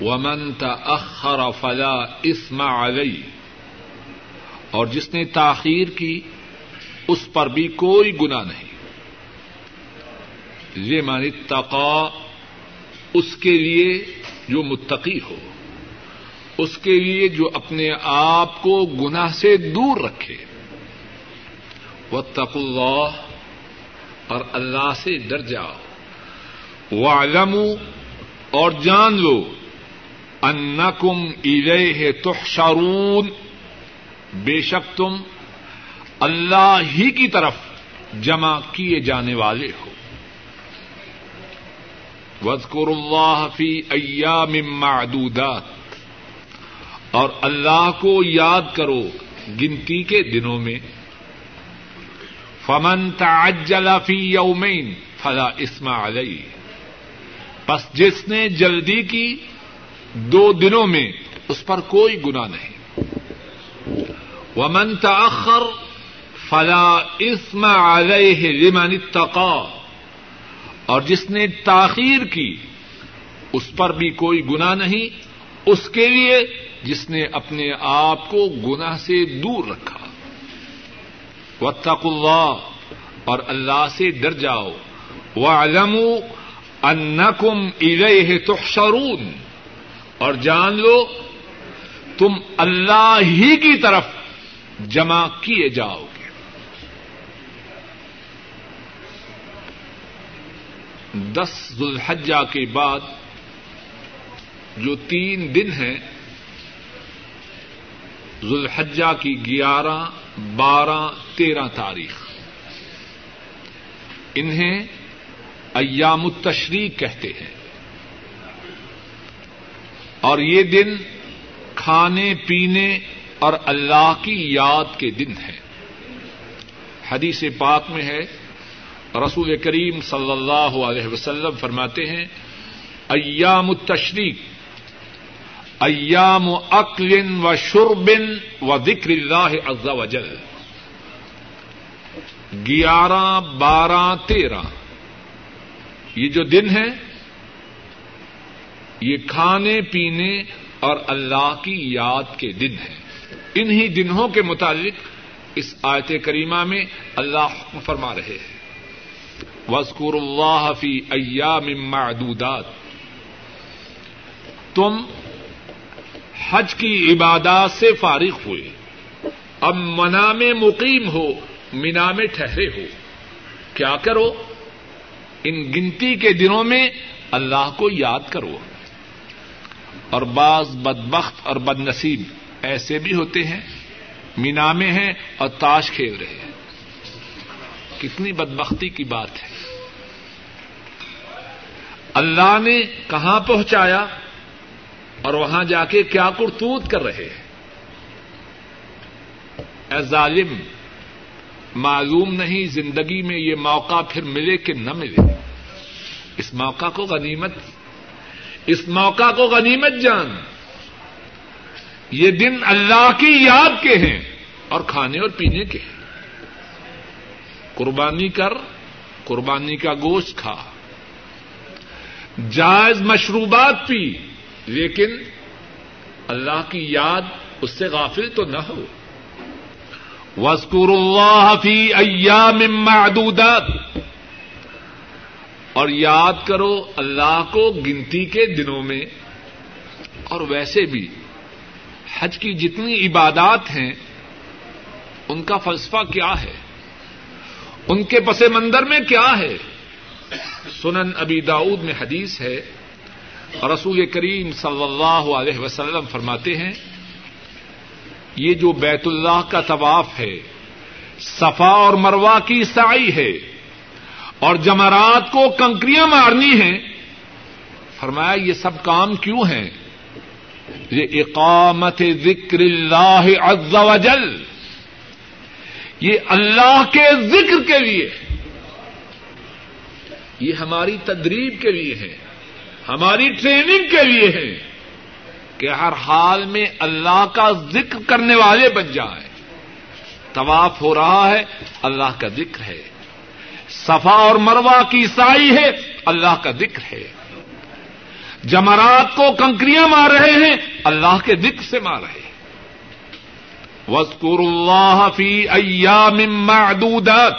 [SPEAKER 1] ومن تاخر فلا اسم علی اور جس نے تاخیر کی، اس پر بھی کوئی گنا نہیں۔ یہ مانی تقا اس کے لیے جو متقی ہو، اس کے لیے جو اپنے آپ کو گناہ سے دور رکھے۔ وہ اللہ اور اللہ سے ڈر جاؤ۔ وہ اور جان لو ان کم الیہ تحشرون۔ بے شک تم اللہ ہی کی طرف جمع کیے جانے والے ہو۔ وزقر اللہ فی ایام معدودات۔ اور اللہ کو یاد کرو گنتی کے دنوں میں۔ فمن تعجل فی یومین فلا اسما علیہ پس جس نے جلدی کی دو دنوں میں اس پر کوئی گنا نہیں۔ ومن تاخر فلا اسم علیہ لمن اتقا اور جس نے تاخیر کی اس پر بھی کوئی گنا نہیں، اس کے لیے جس نے اپنے آپ کو گناہ سے دور رکھا۔ وطق اللہ اور اللہ سے ڈر جاؤ۔ وہ علم ان تحشرون۔ اور جان لو، تم اللہ ہی کی طرف جمع کیے جاؤ گے۔ دس ذوالحجہ کے بعد جو تین دن ہیں، ذوالحجہ کی گیارہ، بارہ تیرہ تاریخ۔ انہیں ایام التشریق کہتے ہیں۔ اور یہ دن کھانے، پینے اور اللہ کی یاد کے دن ہے حدیث پاک میں ہے، رسول کریم صلی اللہ علیہ وسلم فرماتے ہیں، ایام التشریق، ایام اکل و شربن و ذکر اللہ عز و جل۔ گیارہ، بارہ، تیرہ۔ یہ جو دن ہے یہ کھانے، پینے اور اللہ کی یاد کے دن ہے انہی دنوں کے متعلق اس آیت کریمہ میں اللہ حکم فرما رہے ہیں۔ وزقور اللہ فی ایام معدودات۔ تم حج کی عبادات سے فارغ ہوئے۔ اب منا میں مقیم ہو۔ مینا میں ٹھہرے ہو۔ کیا کرو؟ ان گنتی کے دنوں میں اللہ کو یاد کرو۔ اور بعض بدبخت اور بد نصیب ایسے بھی ہوتے ہیں۔ مینا میں ہیں اور تاش کھیل رہے ہیں۔ کتنی بدبختی کی بات ہے۔ اللہ نے کہاں پہنچایا اور وہاں جا کے کیا کرتوت کر رہے ہیں؟ اے ظالم معلوم نہیں زندگی میں یہ موقع پھر ملے کہ نہ ملے۔ اس موقع کو غنیمت۔ اس موقع کو غنیمت جان۔ یہ دن اللہ کی یاد کے ہیں اور کھانے اور پینے کے ہیں۔ قربانی کر، قربانی کا گوشت کھا۔ جائز مشروبات پی، لیکن اللہ کی یاد اس سے غافل تو نہ ہو۔ وسکر اللہ فی ایام معدودات۔ اور یاد کرو اللہ کو گنتی کے دنوں میں اور ویسے بھی حج کی جتنی عبادات ہیں، ان کا فلسفہ کیا ہے؟ ان کے پس منظر میں کیا ہے؟ سنن ابی داود میں حدیث ہے۔ رسول کریم صلی اللہ علیہ وسلم فرماتے ہیں یہ جو بیت اللہ کا طواف ہے، صفا اور مروا کی سائی ہے اور جمرات کو کنکریاں مارنی ہیں۔ فرمایا، یہ سب کام کیوں ہیں؟ یہ اقامت ذکر اللہ عز و جل۔ یہ اللہ کے ذکر کے لیے۔ یہ ہماری تدریب کے لیے ہے ہماری ٹریننگ کے لیے ہے کہ ہر حال میں اللہ کا ذکر کرنے والے بن جائیں طواف ہو رہا ہے، اللہ کا ذکر ہے۔ صفا اور مروا کی سائی ہے، اللہ کا ذکر ہے۔ جمرات کو کنکریاں مار رہے ہیں، اللہ کے ذکر سے مار رہے ہیں۔ وسکر اللہ فی ایام معدودات۔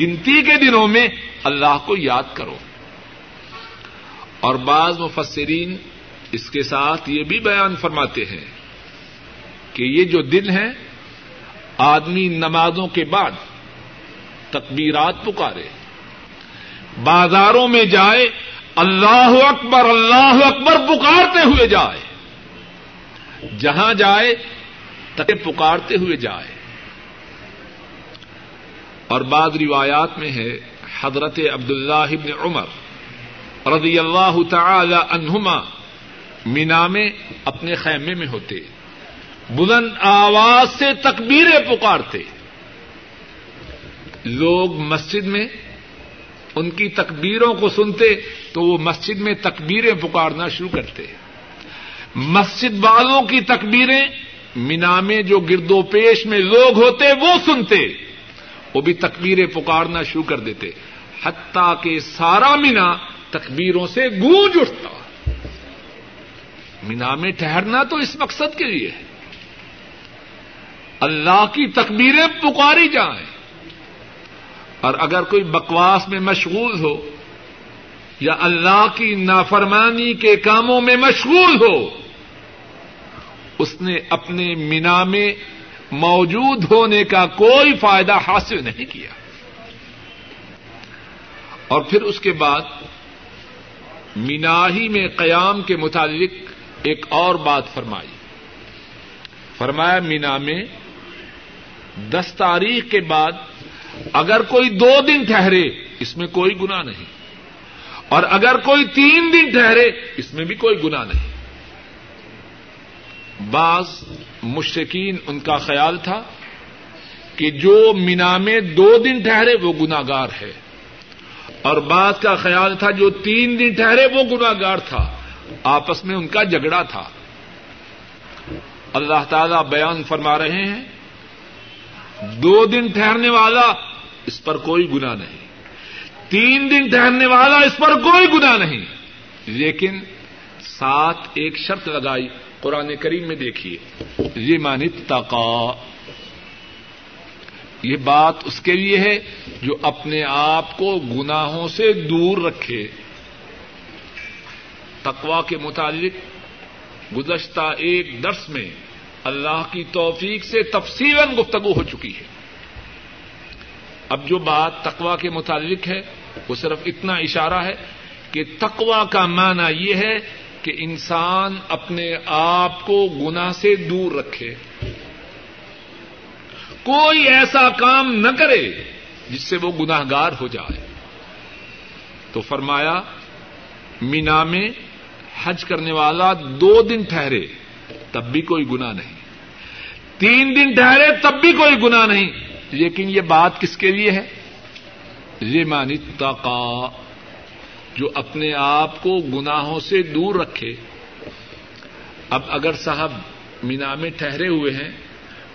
[SPEAKER 1] گنتی کے دنوں میں اللہ کو یاد کرو۔ اور بعض مفسرین اس کے ساتھ یہ بھی بیان فرماتے ہیں کہ یہ جو دن ہے، آدمی نمازوں کے بعد تکبیرات پکارے، بازاروں میں جائے، اللہ اکبر اللہ اکبر پکارتے ہوئے جائے، جہاں جائے تک پکارتے ہوئے جائے۔ اور بعض روایات میں ہے، حضرت عبد اللہ عمر رضی اللہ تعالی عنہما مینا میں اپنے خیمے میں ہوتے۔ بلند آواز سے تکبیریں پکارتے۔ لوگ مسجد میں ان کی تکبیروں کو سنتے تو وہ مسجد میں تکبیریں پکارنا شروع کرتے۔ مسجد والوں کی تکبیریں مینا میں جو گرد و پیش میں لوگ ہوتے وہ سنتے۔ وہ بھی تکبیریں پکارنا شروع کر دیتے۔ حتیٰ کہ سارا مینا تکبیروں سے گونج اٹھتا۔ مینا میں ٹہرنا تو اس مقصد کے لیے ہے۔ اللہ کی تکبیریں پکاری جائیں۔ اور اگر کوئی بکواس میں مشغول ہو یا اللہ کی نافرمانی کے کاموں میں مشغول ہو، اس نے اپنے مینا میں موجود ہونے کا کوئی فائدہ حاصل نہیں کیا۔ اور پھر اس کے بعد میناہی میں قیام کے متعلق ایک اور بات فرمائی۔ فرمایا، مینا میں دس تاریخ کے بعد اگر کوئی دو دن ٹھہرے، اس میں کوئی گنا نہیں۔ اور اگر کوئی تین دن ٹھہرے، اس میں بھی کوئی گنا نہیں۔ بعض مشرقین ان کا خیال تھا کہ جو مینا میں دو دن ٹھہرے، وہ گناگار ہے۔ اور بعض کا خیال تھا، جو تین دن ٹھہرے، وہ گناگار تھا۔ آپس میں ان کا جھگڑا تھا۔ اللہ تعالی بیان فرما رہے ہیں، دو دن ٹھہرنے والا اس پر کوئی گنا نہیں۔ تین دن ٹہرنے والا اس پر کوئی گنا نہیں۔ لیکن ساتھ ایک شرط لگائی، قرآن کریم میں دیکھیے۔ یہ مانی تقا۔ یہ بات اس کے لیے ہے جو اپنے آپ کو گناہوں سے دور رکھے۔ تقوا کے متعلق گزشتہ ایک درس میں اللہ کی توفیق سے تفصیل گفتگو ہو چکی ہے۔ اب جو بات تقوا کے متعلق ہے، وہ صرف اتنا اشارہ ہے کہ تقوا کا معنی یہ ہے کہ انسان اپنے آپ کو گنا سے دور رکھے۔ کوئی ایسا کام نہ کرے جس سے وہ گناہ گار ہو جائے۔ تو فرمایا، مینا میں حج کرنے والا دو دن ٹھہرے، تب بھی کوئی گنا نہیں۔ تین دن ٹھہرے، تب بھی کوئی گنا نہیں۔ لیکن یہ بات کس کے لیے ہے؟ لمن اتقا، جو اپنے آپ کو گناہوں سے دور رکھے۔ اب اگر صاحب مینا میں ٹھہرے ہوئے ہیں،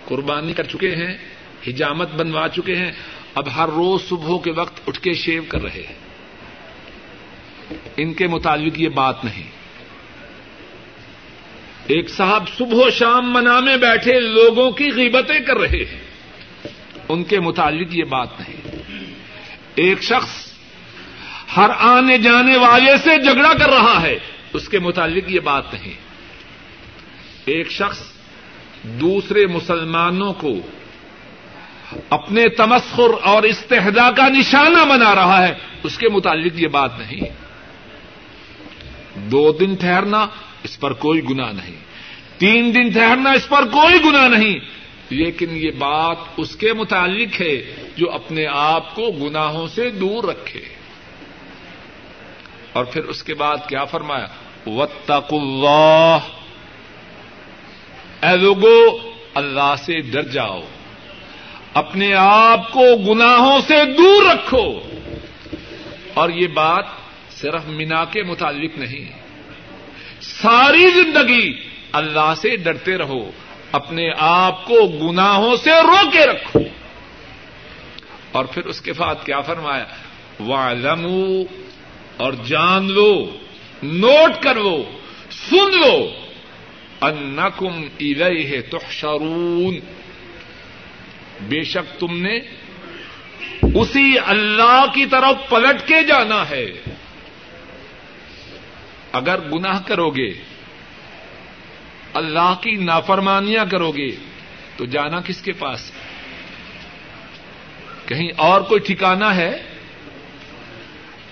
[SPEAKER 1] قربانی کر چکے ہیں، حجامت بنوا چکے ہیں، اب ہر روز صبح کے وقت اٹھ کے شیو کر رہے ہیں۔ ان کے مطابق یہ بات نہیں۔ ایک صاحب صبح و شام منا میں بیٹھے لوگوں کی غیبتیں کر رہے ہیں۔ ان کے متعلق یہ بات نہیں۔ ایک شخص ہر آنے جانے والے سے جھگڑا کر رہا ہے۔ اس کے متعلق یہ بات نہیں۔ ایک شخص دوسرے مسلمانوں کو اپنے تمسخر اور استحدا کا نشانہ بنا رہا ہے۔ اس کے متعلق یہ بات نہیں۔ دو دن ٹھہرنا اس پر کوئی گنا نہیں۔ تین دن ٹھہرنا اس پر کوئی گنا نہیں۔ لیکن یہ بات اس کے متعلق ہے جو اپنے آپ کو گناہوں سے دور رکھے۔ اور پھر اس کے بعد کیا فرمایا؟ وطق اللہ اے لوگو، اللہ سے ڈر جاؤ۔ اپنے آپ کو گناہوں سے دور رکھو۔ اور یہ بات صرف مینا کے متعلق نہیں ہے۔ ساری زندگی اللہ سے ڈرتے رہو، اپنے آپ کو گناہوں سے رو کے رکھو۔ اور پھر اس کے بعد کیا فرمایا؟ وَعْلَمُوا اور جان لو، نوٹ کر لو، سن لو۔ انکم الیہ تحشرون۔ بے شک تم نے اسی اللہ کی طرف پلٹ کے جانا ہے۔ اگر گناہ کرو گے اللہ کی نافرمانیاں کرو گے تو جانا کس کے پاس؟ کہیں اور کوئی ٹھکانا ہے؟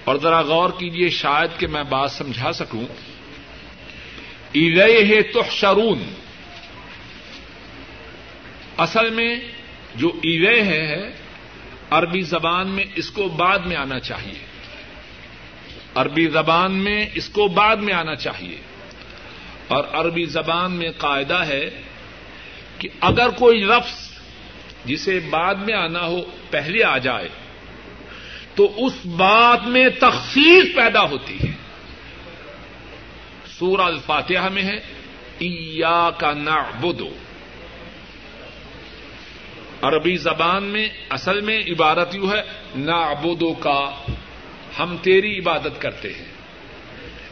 [SPEAKER 1] اور ذرا غور کیجیے شاید کہ میں بات سمجھا سکوں۔ ہے تحشرون، اصل میں جو ایوے ہے، عربی زبان میں اس کو بعد میں آنا چاہیے۔ عربی زبان میں اس کو بعد میں آنا چاہیے۔ اور عربی زبان میں قاعدہ ہے کہ اگر کوئی لفظ جسے بعد میں آنا ہو پہلے آ جائے، تو اس بات میں تخصیص پیدا ہوتی ہے۔ سورہ الفاتحہ میں ہے ایا کا نعبدو عربی زبان میں اصل میں عبارت یوں ہے نعبدو کا ہم تیری عبادت کرتے ہیں۔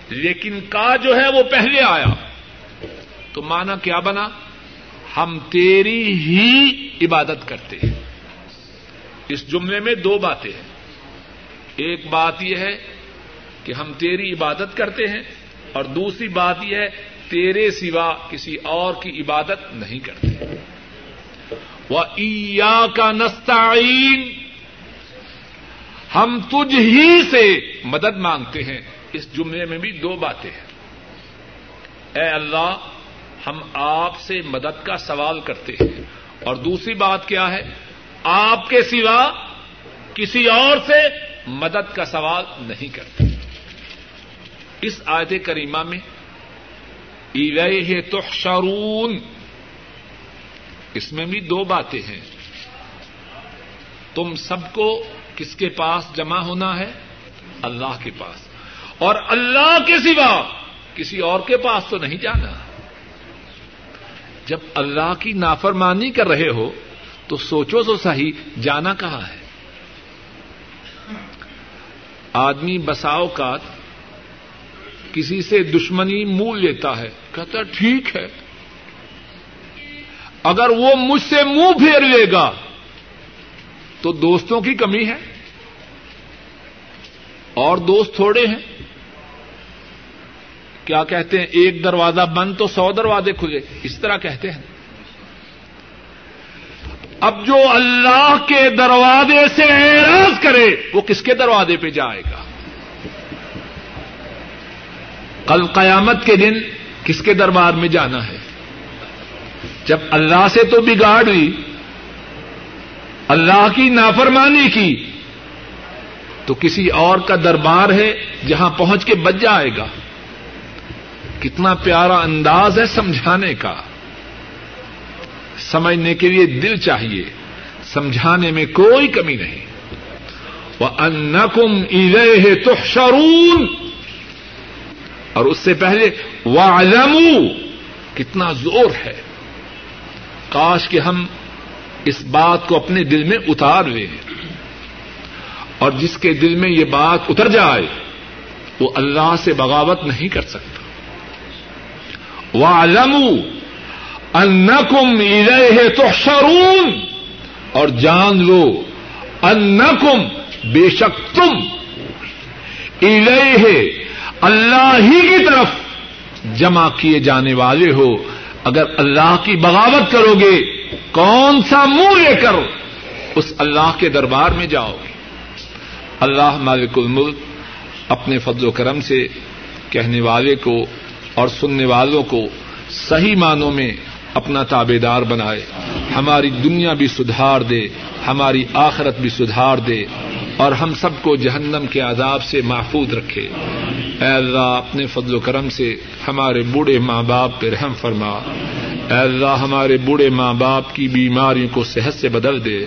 [SPEAKER 1] لیکن کا جو ہے وہ پہلے آیا۔ تو مانا کیا بنا؟ ہم تیری ہی عبادت کرتے ہیں۔ اس جملے میں دو باتیں ہیں۔ ایک بات یہ ہے کہ ہم تیری عبادت کرتے ہیں اور دوسری بات یہ ہے تیرے سوا کسی اور کی عبادت نہیں کرتے۔ وہ ایا کا نستعین ہم تجھ ہی سے مدد مانگتے ہیں۔ اس جملے میں بھی دو باتیں ہیں۔ اے اللہ، ہم آپ سے مدد کا سوال کرتے ہیں۔ اور دوسری بات کیا ہے؟ آپ کے سوا کسی اور سے مدد کا سوال نہیں کرتے۔ اس آیت کریمہ میں تحشرون، اس میں بھی دو باتیں ہیں۔ تم سب کو کس کے پاس جمع ہونا ہے؟ اللہ کے پاس۔ اور اللہ کے سوا کسی اور کے پاس تو نہیں جانا۔ جب اللہ کی نافرمانی کر رہے ہو، تو سوچو تو صحیح، جانا کہاں ہے؟ آدمی بساؤ کا کسی سے دشمنی مول لیتا ہے، کہتا ٹھیک ہے۔ اگر وہ مجھ سے منہ پھیر لے گا، تو دوستوں کی کمی ہے؟ اور دوست تھوڑے ہیں۔ کیا کہتے ہیں؟ ایک دروازہ بند تو سو دروازے کھلے۔ اس طرح کہتے ہیں۔ اب جو اللہ کے دروازے سے اعراض کرے، وہ کس کے دروازے پہ جائے گا؟ کل قیامت کے دن کس کے دربار میں جانا ہے؟ جب اللہ سے تو بگاڑ لی اللہ کی نافرمانی کی تو کسی اور کا دربار ہے جہاں پہنچ کے بچ جائے گا۔ کتنا پیارا انداز ہے سمجھانے کا۔ سمجھنے کے لیے دل چاہیے، سمجھانے میں کوئی کمی نہیں۔ وہ انکم ادے تو اور اس سے پہلے وہ کتنا زور ہے۔ کاش کہ ہم اس بات کو اپنے دل میں اتار لیں۔ اور جس کے دل میں یہ بات اتر جائے، وہ اللہ سے بغاوت نہیں کر سکتا۔ وَعْلَمُوا أَنَّكُمْ إِلَيْهِ تُحْشَرُونَ۔ اور جان لو انکم بے شک تم الیہ اللہ ہی کی طرف جمع کیے جانے والے ہو۔ اگر اللہ کی بغاوت کرو گے، کون سا منہ لے کر اس اللہ کے دربار میں جاؤ گے؟ اللہ مالک الملک اپنے فضل و کرم سے کہنے والے کو اور سننے والوں کو صحیح معنوں میں اپنا تابے دار بنائے۔ ہماری دنیا بھی سدھار دے، ہماری آخرت بھی سدھار دے اور ہم سب کو جہنم کے عذاب سے محفوظ رکھے۔ اے اللہ، اپنے فضل و کرم سے ہمارے بوڑھے ماں باپ پہ رحم فرما۔ اے اللہ، ہمارے بوڑھے ماں باپ کی بیماریوں کو صحت سے بدل دے۔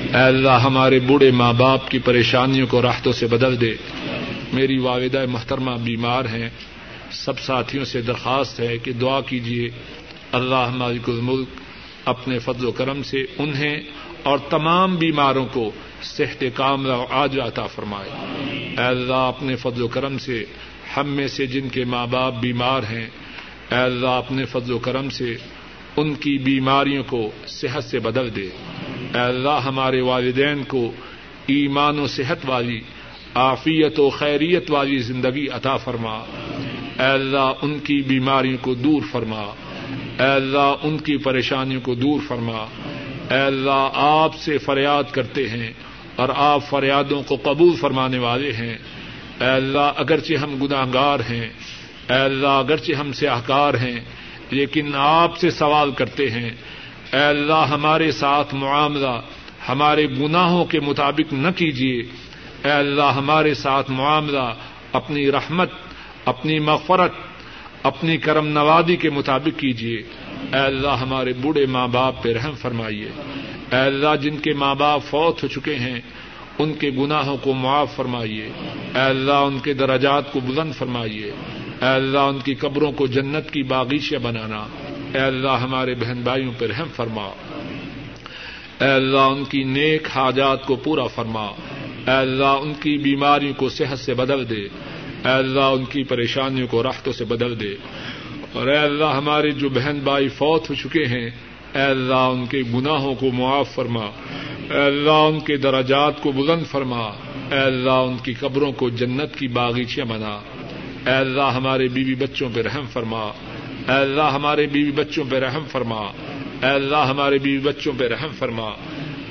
[SPEAKER 1] اے اللہ، ہمارے بوڑھے ماں باپ کی پریشانیوں کو راحتوں سے بدل دے۔ میری والدہ محترمہ بیمار ہیں۔ سب ساتھیوں سے درخواست ہے کہ دعا کیجیے اللہ مالک الملک اپنے فضل و کرم سے انہیں اور تمام بیماروں کو صحت کاملہ آج عطا فرمائے۔ اے اللہ، اپنے فضل و کرم سے ہم میں سے جن کے ماں باپ بیمار ہیں، اے اللہ، اپنے فضل و کرم سے ان کی بیماریوں کو صحت سے بدل دے۔ اے اللہ ہمارے والدین کو ایمان و صحت والی، عافیت و خیریت والی زندگی عطا فرما۔ اے اللہ ان کی بیماریوں کو دور فرما۔ اے اللہ ان کی پریشانیوں کو دور فرما۔ اے اللہ آپ سے فریاد کرتے ہیں اور آپ فریادوں کو قبول فرمانے والے ہیں۔ اے اللہ اگرچہ ہم گناہ گار ہیں، اے اللہ اگرچہ ہم سے احکار ہیں، لیکن آپ سے سوال کرتے ہیں۔ اے اللہ، ہمارے ساتھ معاملہ، ہمارے گناہوں کے مطابق نہ کیجیے۔ اے اللہ، ہمارے ساتھ معاملہ، اپنی رحمت، اپنی مغفرت، اپنی کرم نوادی کے مطابق کیجیے۔ اے اللہ، ہمارے بوڑھے ماں باپ پہ رحم فرمائیے۔ اے اللہ، جن کے ماں باپ فوت ہو چکے ہیں، ان کے گناہوں کو معاف فرمائیے۔ اے اللہ، ان کے درجات کو بلند فرمائیے۔ اے اللہ، ان کی قبروں کو جنت کی باغیچہ بنانا۔ اے اللہ ہمارے بہن بھائیوں پہ رحم فرما۔ اے اللہ ان کی نیک حاجات کو پورا فرما۔ اے اللہ ان کی بیماریوں کو صحت سے بدل دے۔ اے اللہ ان کی پریشانیوں کو راحتوں سے بدل دے۔ اور اے اللہ ہمارے جو بہن بھائی فوت ہو چکے ہیں، اے اللہ ان کے گناہوں کو معاف فرما۔ اے اللہ ان کے دراجات کو بلند فرما۔ اے اللہ ان کی قبروں کو جنت کی باغیچیاں بنا۔ اے اللہ ہمارے بیوی بچوں پہ رحم فرما۔ اے اللہ ہمارے بیوی بچوں پہ رحم فرما۔ اے اللہ ہمارے بیوی بچوں پہ رحم فرما۔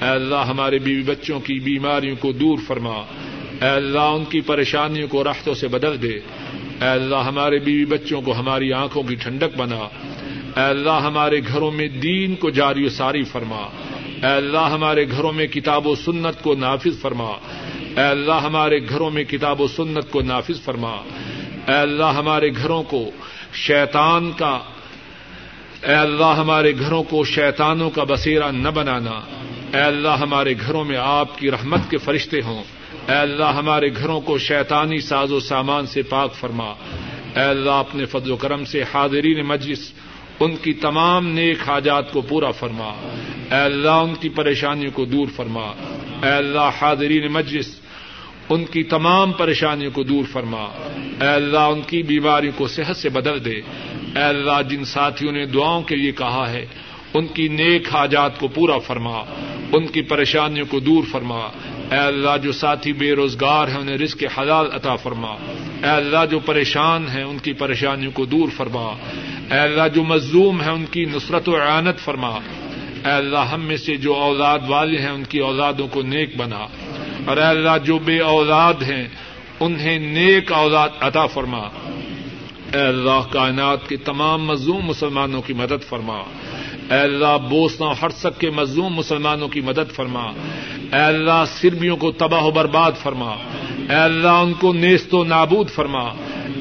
[SPEAKER 1] اے اللہ ہمارے بیوی بچوں کی بیماریوں کو دور فرما۔ اے اللہ ان کی پریشانیوں کو راحتوں سے بدل دے۔ اے اللہ ہمارے بیوی بچوں کو ہماری آنکھوں کی ٹھنڈک بنا۔ اے اللہ ہمارے گھروں میں دین کو جاری و ساری فرما۔ اے اللہ ہمارے گھروں میں کتاب و سنت کو نافذ فرما۔ اے اللہ ہمارے گھروں میں کتاب و سنت کو نافذ فرما۔ اے اللہ ہمارے گھروں کو شیطان کا۔ اے اللہ، ہمارے گھروں کو شیطانوں کا بسیرا نہ بنانا۔ اے اللہ، ہمارے گھروں میں آپ کی رحمت کے فرشتے ہوں۔ اے اللہ، ہمارے گھروں کو شیطانی ساز و سامان سے پاک فرما۔ اے اللہ، اپنے فضل و کرم سے حاضرین مجلس، ان کی تمام نیک حاجات کو پورا فرما۔ اے اللہ، ان کی پریشانیوں کو دور فرما۔ اے اللہ، حاضرین مجلس ان کی تمام پریشانیوں کو دور فرما۔ اے اللہ، ان کی بیماریوں کو صحت سے بدل دے۔ اے اللہ، جن ساتھیوں نے دعاؤں کے لیے کہا ہے، ان کی نیک حاجات کو پورا فرما۔ ان کی پریشانیوں کو دور فرما۔ اے اللہ، جو ساتھی بے روزگار ہیں، انہیں رزق حلال عطا فرما۔ اے اللہ، جو پریشان ہیں، ان کی پریشانیوں کو دور فرما۔ اے اللہ، جو مظلوم ہیں، ان کی نصرت و اعانت فرما۔ اے اللہ، ہم میں سے جو اولاد والے ہیں، ان کی اولادوں کو نیک بنا۔ اور اے اللہ جو بے اولاد ہیں، انہیں نیک اولاد عطا فرما۔ اے اللہ کائنات کے تمام مظلوم مسلمانوں کی مدد فرما۔ اے اللہ بوسنا ہرسک کے مظلوم مسلمانوں کی مدد فرما۔ اے اللہ سربیوں کو تباہ و برباد فرما۔ اے اللہ ان کو نیست و نابود فرما۔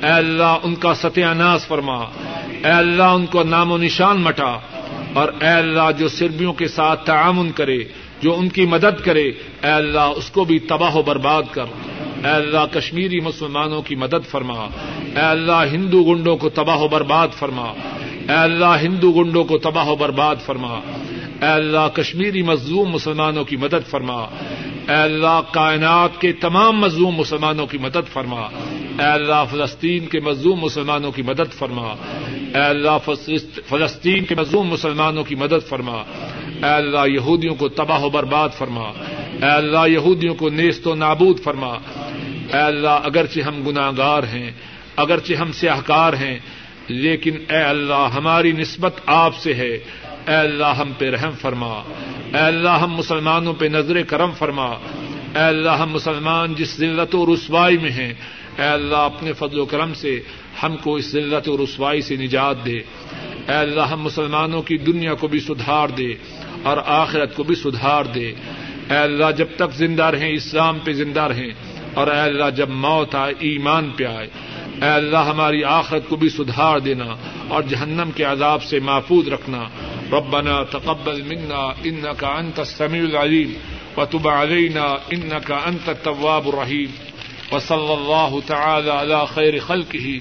[SPEAKER 1] اے اللہ ان کا ستیہ ناز فرما۔ اے اللہ ان کو نام و نشان مٹا۔ اور اے اللہ جو سربیوں کے ساتھ تعاون کرے جو ان کی مدد کرے، اے اللہ، اس کو بھی تباہ و برباد کر۔ اے اللہ، کشمیری مسلمانوں کی مدد فرما۔ اے اللہ، ہندو گنڈوں کو تباہ و برباد فرما۔ اے اللہ، ہندو گنڈوں کو تباہ و برباد فرما۔ اے اللہ، کشمیری مظلوم مسلمانوں کی مدد فرما۔ اے اللہ، کائنات کے تمام مظلوم مسلمانوں کی مدد فرما۔ اے اللہ، فلسطین کے مظلوم مسلمانوں کی مدد فرما۔ اے اللہ فلسطین کے مظلوم مسلمانوں کی مدد فرما۔ اے اللہ، یہودیوں کو تباہ و برباد فرما۔ اے اللہ، یہودیوں کو نیست و نابود فرما۔ اے اللہ، اگرچہ ہم گناہ گار ہیں، اگرچہ ہم سیاہکار ہیں، لیکن اے اللہ، ہماری نسبت آپ سے ہے۔ اے اللہ، ہم پہ رحم فرما۔ اے اللہ، ہم مسلمانوں پہ نظر کرم فرما۔ اے اللہ، ہم مسلمان جس ذلت و رسوائی میں ہیں، اے اللہ، اپنے فضل و کرم سے ہم کو اس ذلت و رسوائی سے نجات دے۔ اے اللہ، ہم مسلمانوں کی دنیا کو بھی سدھار دے۔ اور آخرت کو بھی سدھار دے۔ اے اللہ، جب تک زندہ رہیں، اسلام پہ زندہ رہیں، اور اے اللہ، جب موت آئے، ایمان پہ آئے۔ اے اللہ، ہماری آخرت کو بھی سدھار دینا اور جہنم کے عذاب سے محفوظ رکھنا۔ ربنا تقبل منا انك انت السميع العليم وتب علينا انك انت التواب الرحيم وصلى الله تعالى على خير خلقه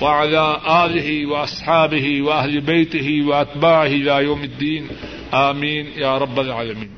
[SPEAKER 1] وعلى آله وأصحابه وأهل بيته وأتباعه إلى يوم الدين آمین یا رب العالمین